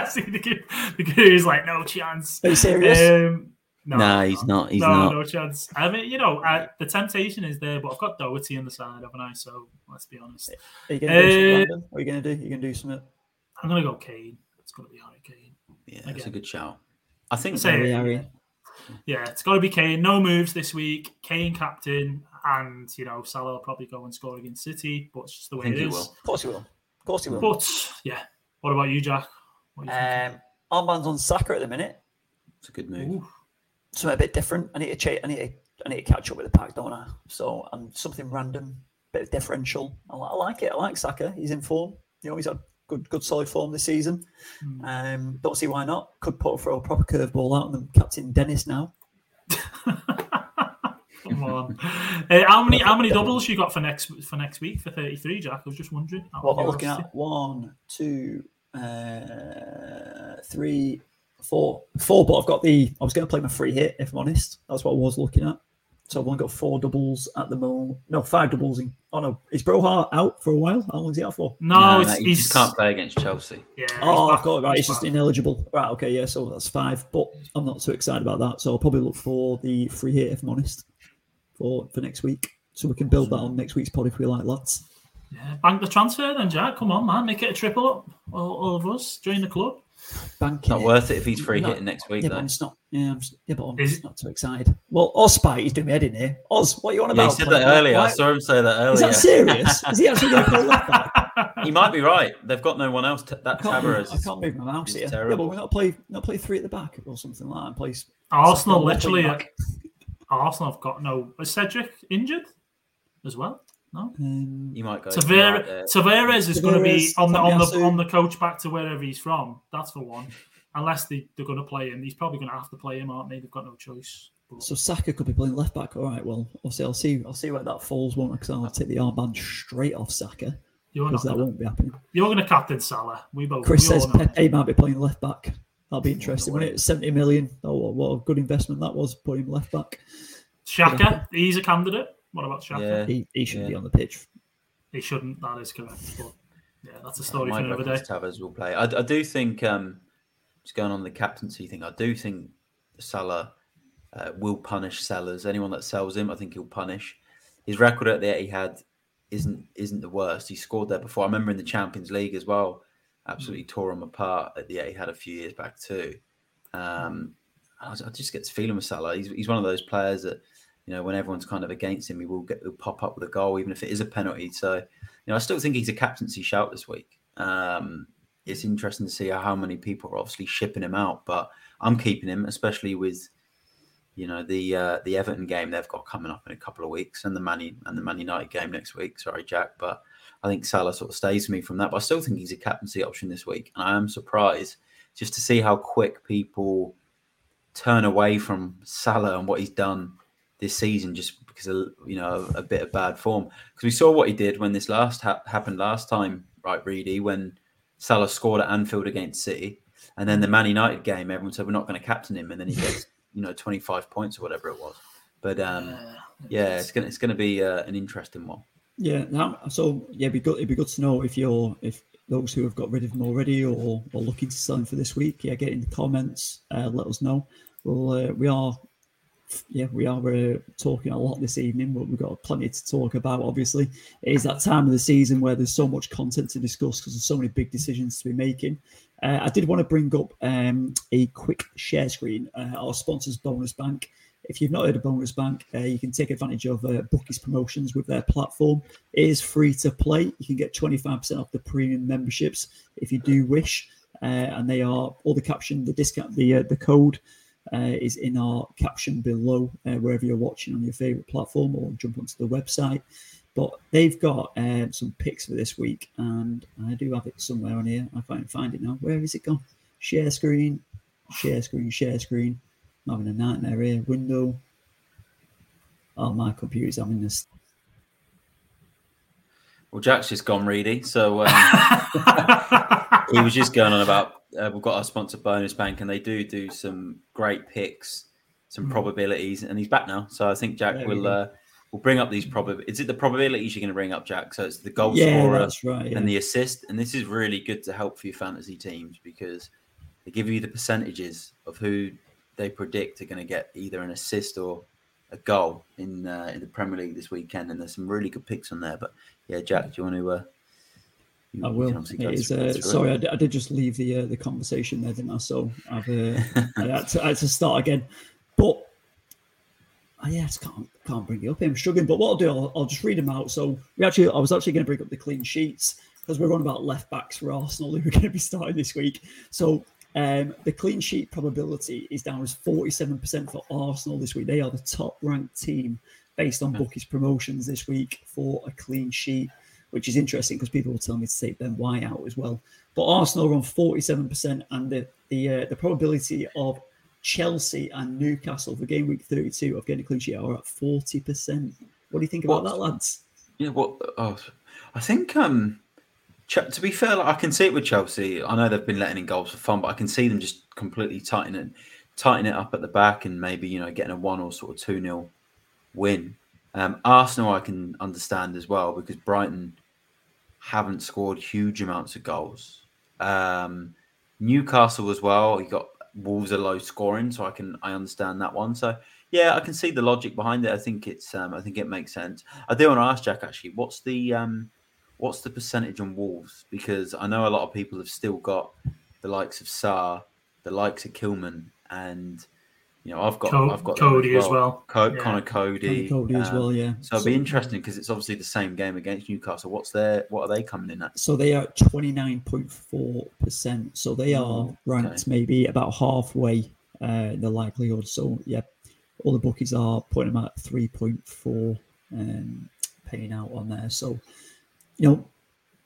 See, the kid, the kid is like, no chance. Are you serious? Um, no, No, he's not. He's no, not. no chance. I mean, you know, uh, the temptation is there, but I've got Doherty on the side, haven't I? So let's be honest. Are you going to do something Uh, random? What are you going to do? You going to do something? I'm going to go Kane. It's going to be Harry Kane. Yeah, that's a good shout. I think Say Harry, it. Harry. Yeah, it's got to be Kane. No moves this week. Kane captain, and you know Salah will probably go and score against City, but it's just the I way think it he is. will. Of course he will. Of course he will. But yeah, what about you, Jack? What are you thinking? Um, armbands on Saka at the minute. It's a good move. Ooh. Something a bit different. I need to change. I need to. I need to catch up with the pack, don't I? So I'm something random, bit of differential. I, I like it. I like Saka. He's in form. You know, he's had good, good solid form this season. Hmm. Um, don't see why not. Could put throw a proper curveball out, on then Captain Dennis now. Come on. Uh, how many how many doubles you got for next for next week for 33, Jack? I was just wondering. What am looking at? One, two, uh, three, four, four. But I've got the. I was going to play my free hit. If I'm honest, that's what I was looking at. So I've only got four doubles at the moment. No, five doubles. In, oh no, is Broja out for a while? How long is he out for? No, no he just can't play against Chelsea. Yeah. Oh, I've got it right. He's just ineligible. Right. Okay. Yeah. So that's five. But I'm not too excited about that. So I'll probably look for the free hit if I'm honest for for next week, so we can build that on next week's pod if we like, lads. Yeah, bank the transfer then, Jack. Come on, man, make it a triple up. All, all of us join the club. Bank not it. worth it if he's free hitting next week. Yeah, though. but it's not. Yeah, I'm, yeah, but I'm Is not too excited. Well, Oz he's doing me head in here. Oz, what are you on about? Yeah, he said that earlier. I saw him say that earlier. Is that serious? Is he actually going to play left back? He might be right. They've got no one else. T- that Tavares. I can't move my mouse here. Terrible. Yeah, but we're not play not play three at the back or something like that. Place Arsenal literally. Uh, Arsenal have got no. Is Cedric injured as well? No, um, you might go. Tavera, Tavares is going to be on the on the on the coach back to wherever he's from. That's for one. Unless they, they're going to play him, he's probably going to have to play him, aren't they? They've got no choice. But... So Saka could be playing left back. All right. Well, obviously, I'll see. I'll see where that falls, won't I? Because I'll take the armband straight off Saka. Because that gonna, won't be happening. You're going to captain Salah. We both. Chris says Pepe might be playing left back. That'll be interesting. When it's seventy million, oh, what a good investment that was. Put him left back. Xhaka, he's a candidate. What about Xhaka? Yeah, he, he should yeah. be on the pitch. He shouldn't. That is correct. But yeah, that's a story for another day. Tavares will play. I, I do think, um, just going on the captaincy thing, I do think Salah uh, will punish sellers. Anyone that sells him, I think he'll punish. His record at the Etihad isn't isn't the worst. He scored there before. I remember in the Champions League as well. Absolutely mm. tore him apart at the Etihad a few years back too. Um, I, I just get this feeling with Salah. He's, he's one of those players that you know, when everyone's kind of against him, he will get he'll pop up with a goal, even if it is a penalty. So, you know, I still think he's a captaincy shout this week. Um, it's interesting to see how many people are obviously shipping him out, but I'm keeping him, especially with you know the uh, the Everton game they've got coming up in a couple of weeks, and the Man and the Man United game next week. Sorry, Jack, but I think Salah sort of stays me from that. But I still think he's a captaincy option this week, and I am surprised just to see how quick people turn away from Salah and what he's done this season just because of you know a, a bit of bad form. Because we saw what he did when this last ha- happened last time, right, Reedy, when Salah scored at Anfield against City, and then the Man United game, everyone said we're not going to captain him, and then he gets you know 25 points or whatever it was. But um, yeah, it's gonna it's gonna be uh, an interesting one. Yeah, now so yeah, it'd be good. It'd be good to know if you're if those who have got rid of him already or, or looking to sell him for this week. Yeah, get in the comments. Uh, let us know. Well, uh, we are yeah, we are uh, talking a lot this evening, but we've got plenty to talk about. Obviously, it is that time of the season where there's so much content to discuss because there's so many big decisions to be making. Uh, I did want to bring up um, a quick share screen. Uh, our sponsors, Bonus Bank. If you've not heard of Bonus Bank, uh, you can take advantage of uh, Bookies promotions with their platform. It is free to play. You can get 25% off the premium memberships if you do wish, uh, and they are all the caption, the discount, the the code uh, is in our caption below, uh, wherever you're watching on your favorite platform, or jump onto the website. But they've got uh, some picks for this week, and I do have it somewhere on here. I can't find it now. Where is it gone? Share screen, share screen, share screen. I'm having a nightmare here. Window. Oh, my computer's having this. Well, Jack's just gone ready, so um, he was just going on about uh, we've got our sponsor Bonus Bank, and they do do some great picks, some mm. probabilities, and he's back now. So I think Jack there will uh, will bring up these probabilities. Is it the probabilities you're going to bring up, Jack? So it's the goal yeah, scorer right, yeah. and the assist, and this is really good to help for your fantasy teams because they give you the percentages of who they predict are going to get either an assist or a goal in uh, in the Premier League this weekend, and there's some really good picks on there. But yeah, Jack, do you want to? Uh, I will. Is, uh, sorry, I, I, did just leave the uh, the conversation there, didn't I? So I've uh, I, had to, I, had to, start again. But I yeah, just can't can't bring it up. I'm struggling. But what I'll do, I'll, I'll just read them out. So we actually, I was actually going to bring up the clean sheets because we're on about left backs for Arsenal who are going to be starting this week. So um, the clean sheet probability is down as 47% for Arsenal this week. They are the top ranked team based on bookies promotions this week for a clean sheet which is interesting because people will tell me to take Ben White out as well. But Arsenal are on 47%, and the the, uh, the probability of Chelsea and Newcastle for game week 32 of getting a clean sheet are at 40%. What do you think about that, lads? Yeah, well, oh, I think um, to be fair, like, I can see it with Chelsea. I know they've been letting in goals for fun, but I can see them just completely tightening it, tighten it up at the back, and maybe you know getting a one or sort of two 0 win. Um, Arsenal, I can understand as well because Brighton haven't scored huge amounts of goals. Um, Newcastle as well. You got Wolves are low scoring, so I can I understand that one. So yeah, I can see the logic behind it. I think it's um, I think it makes sense. I do want to ask Jack actually, what's the um, what's the percentage on Wolves? Because I know a lot of people have still got the likes of Sarr, the likes of Kilman, and you know I've got Co- I've got Coady as well. Co- Yeah. Conor Coady, Coady as um, well, yeah. So it'll be interesting because it's obviously the same game against Newcastle. What's their what are they coming in at? So they are twenty nine point four percent. So they are ranked okay. maybe about halfway uh, in the likelihood. So yeah, all the bookies are putting them at three point four, um, paying out on there. So you know,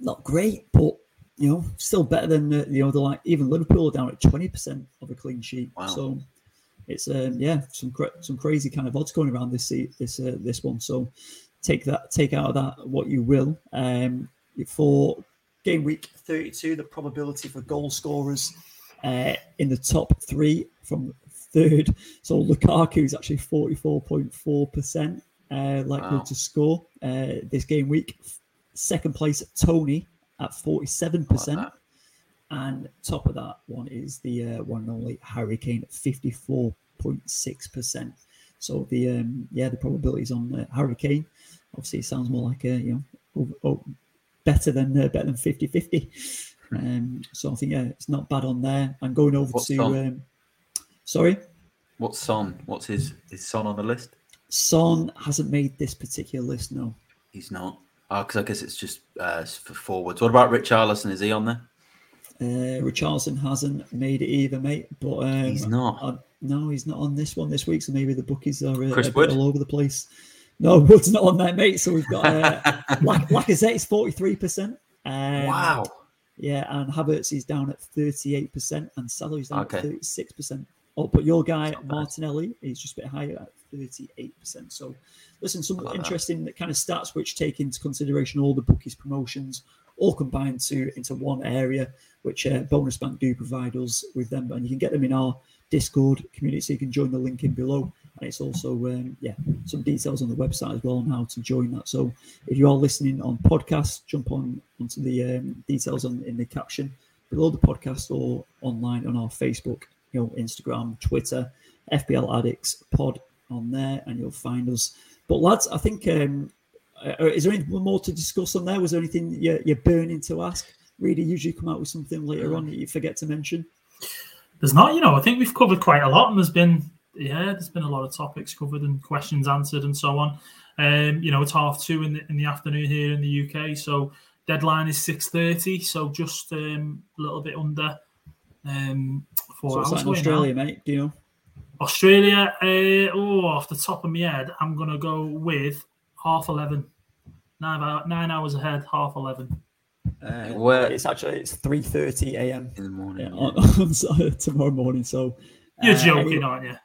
not great, but you know, still better than the, you know the like even Liverpool are down at twenty percent of a clean sheet. Wow. So it's um, yeah, some some crazy kind of odds going around this this uh, this one. So take that take out of that what you will. Um, for game week 32, the probability for goal scorers uh, in the top three from third. So Lukaku is actually 44.4% uh, likely Wow. to score uh, this game week. Second place, Toney at 47%. Like that. And top of that one is the uh, one and only Hurricane at 54.6%. So the um, yeah, the probabilities on uh, Hurricane obviously it sounds more like a you know over, oh, better than uh, better than 50-50. Um, so I think yeah, it's not bad on there. I'm going over What's to um, sorry, What's Son? What's his is Son on the list? Son hasn't made this particular list. No, He's not. Oh, because I guess it's just uh, for forwards. What about Richarlison? Is he on there? Uh, Richarlison hasn't made it either, mate. But um, He's not. uh, no, he's not on this one this week. So maybe the bookies are uh, a all over the place. No, Wood's not on there, mate. So we've got uh, Lac- Lacazette is forty three percent. Wow. Yeah, and Havertz is down at 38%, and Salah is down Okay. at 36%. Oh, but your guy. Martinelli, is just a bit higher at 38%. So, listen, some like that. interesting kind of stats which take into consideration all the bookies promotions, all combined to into one area, which uh, Bonus Bank do provide us with them. And you can get them in our Discord community, so you can join the link in below. And it's also, um, yeah, some details on the website as well on how to join that. So, if you are listening on podcast, jump on onto the um, details on in the caption below the podcast or online on our Facebook, you know, Instagram, Twitter, FPL Addicts Pod on there, and you'll find us. But lads, I think um, is there anything more to discuss on there? Was there anything you're, you're burning to ask? Really, usually come out with something later on that you forget to mention. There's not, you know, I think we've covered quite a lot, and there's been, yeah, there's been a lot of topics covered and questions answered and so on. Um, you know, it's half two in the in the afternoon here in the UK, so deadline is six thirty, so just um, a little bit under um, four So hours like in now. Australia, mate. Do you know? Australia, uh, oh, off the top of my head, I'm gonna go with half eleven. Nine, hou- nine hours ahead, half eleven. Uh, Where- it's actually it's three thirty a.m. In the morning. Yeah, yeah. on, on tomorrow morning. So You're uh, joking, aren't you?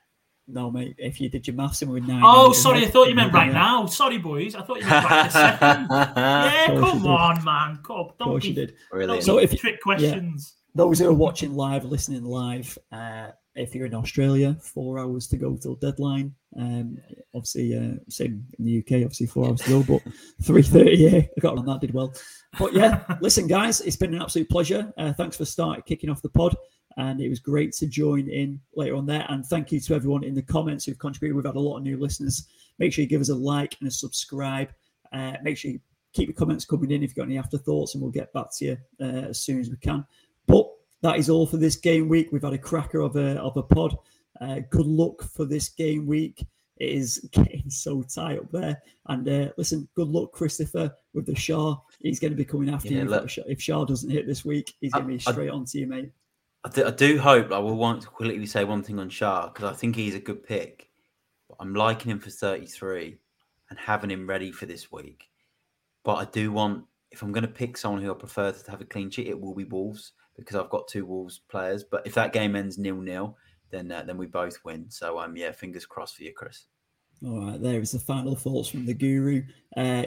No, mate. If you did your maths and we're nine. Oh, sorry, I thought you meant right now. Sorry, boys, I thought you meant right this second. Yeah, course you come did. on, man. Come on, Of don't course be, you did. don't Brilliant. be So if- trick questions. Those who are watching live, listening live, uh, if you're in Australia, four hours to go till deadline. Um, obviously, uh, same in the UK, obviously four hours to go, but three thirty. Yeah, I got on that. Did well. But yeah, listen, guys, it's been an absolute pleasure. Uh, thanks for starting kicking off the pod, and it was great to join in later on there. And thank you to everyone in the comments who've contributed. We've had a lot of new listeners. Make sure you give us a like and a subscribe. Uh, make sure you keep your comments coming in if you've got any afterthoughts, and we'll get back to you uh, as soon as we can. But that is all for this game week. We've had a cracker of a of a pod. Uh, good luck for this game week. It is getting so tight up there. And uh, listen, good luck, Christopher, with the Schär. He's going to be coming after Yeah, you. look- if Schär doesn't hit this week, he's going to be I- I- straight on to you, mate. I do, I do hope I will want to quickly say one thing on Schär because I think he's a good pick. But I'm liking him for 33 and having him ready for this week. But I do want, if I'm going to pick someone who I prefer to have a clean sheet, it will be Wolves because I've got two Wolves players. But if that game ends nil nil, then uh, then we both win. So um, yeah, fingers crossed for you, Chris. All right, there is the final thoughts from the guru. Uh,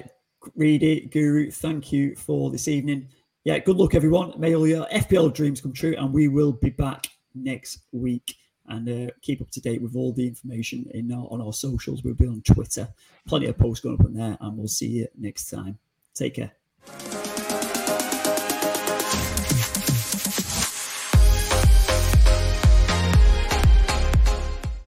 read it, guru. Thank you for this evening. Yeah, good luck, everyone. May all your FPL dreams come true, and we will be back next week. and uh, keep up to date with all the information in our, on our socials. We'll be on Twitter. Plenty of posts going up on there, and we'll see you next time. Take care.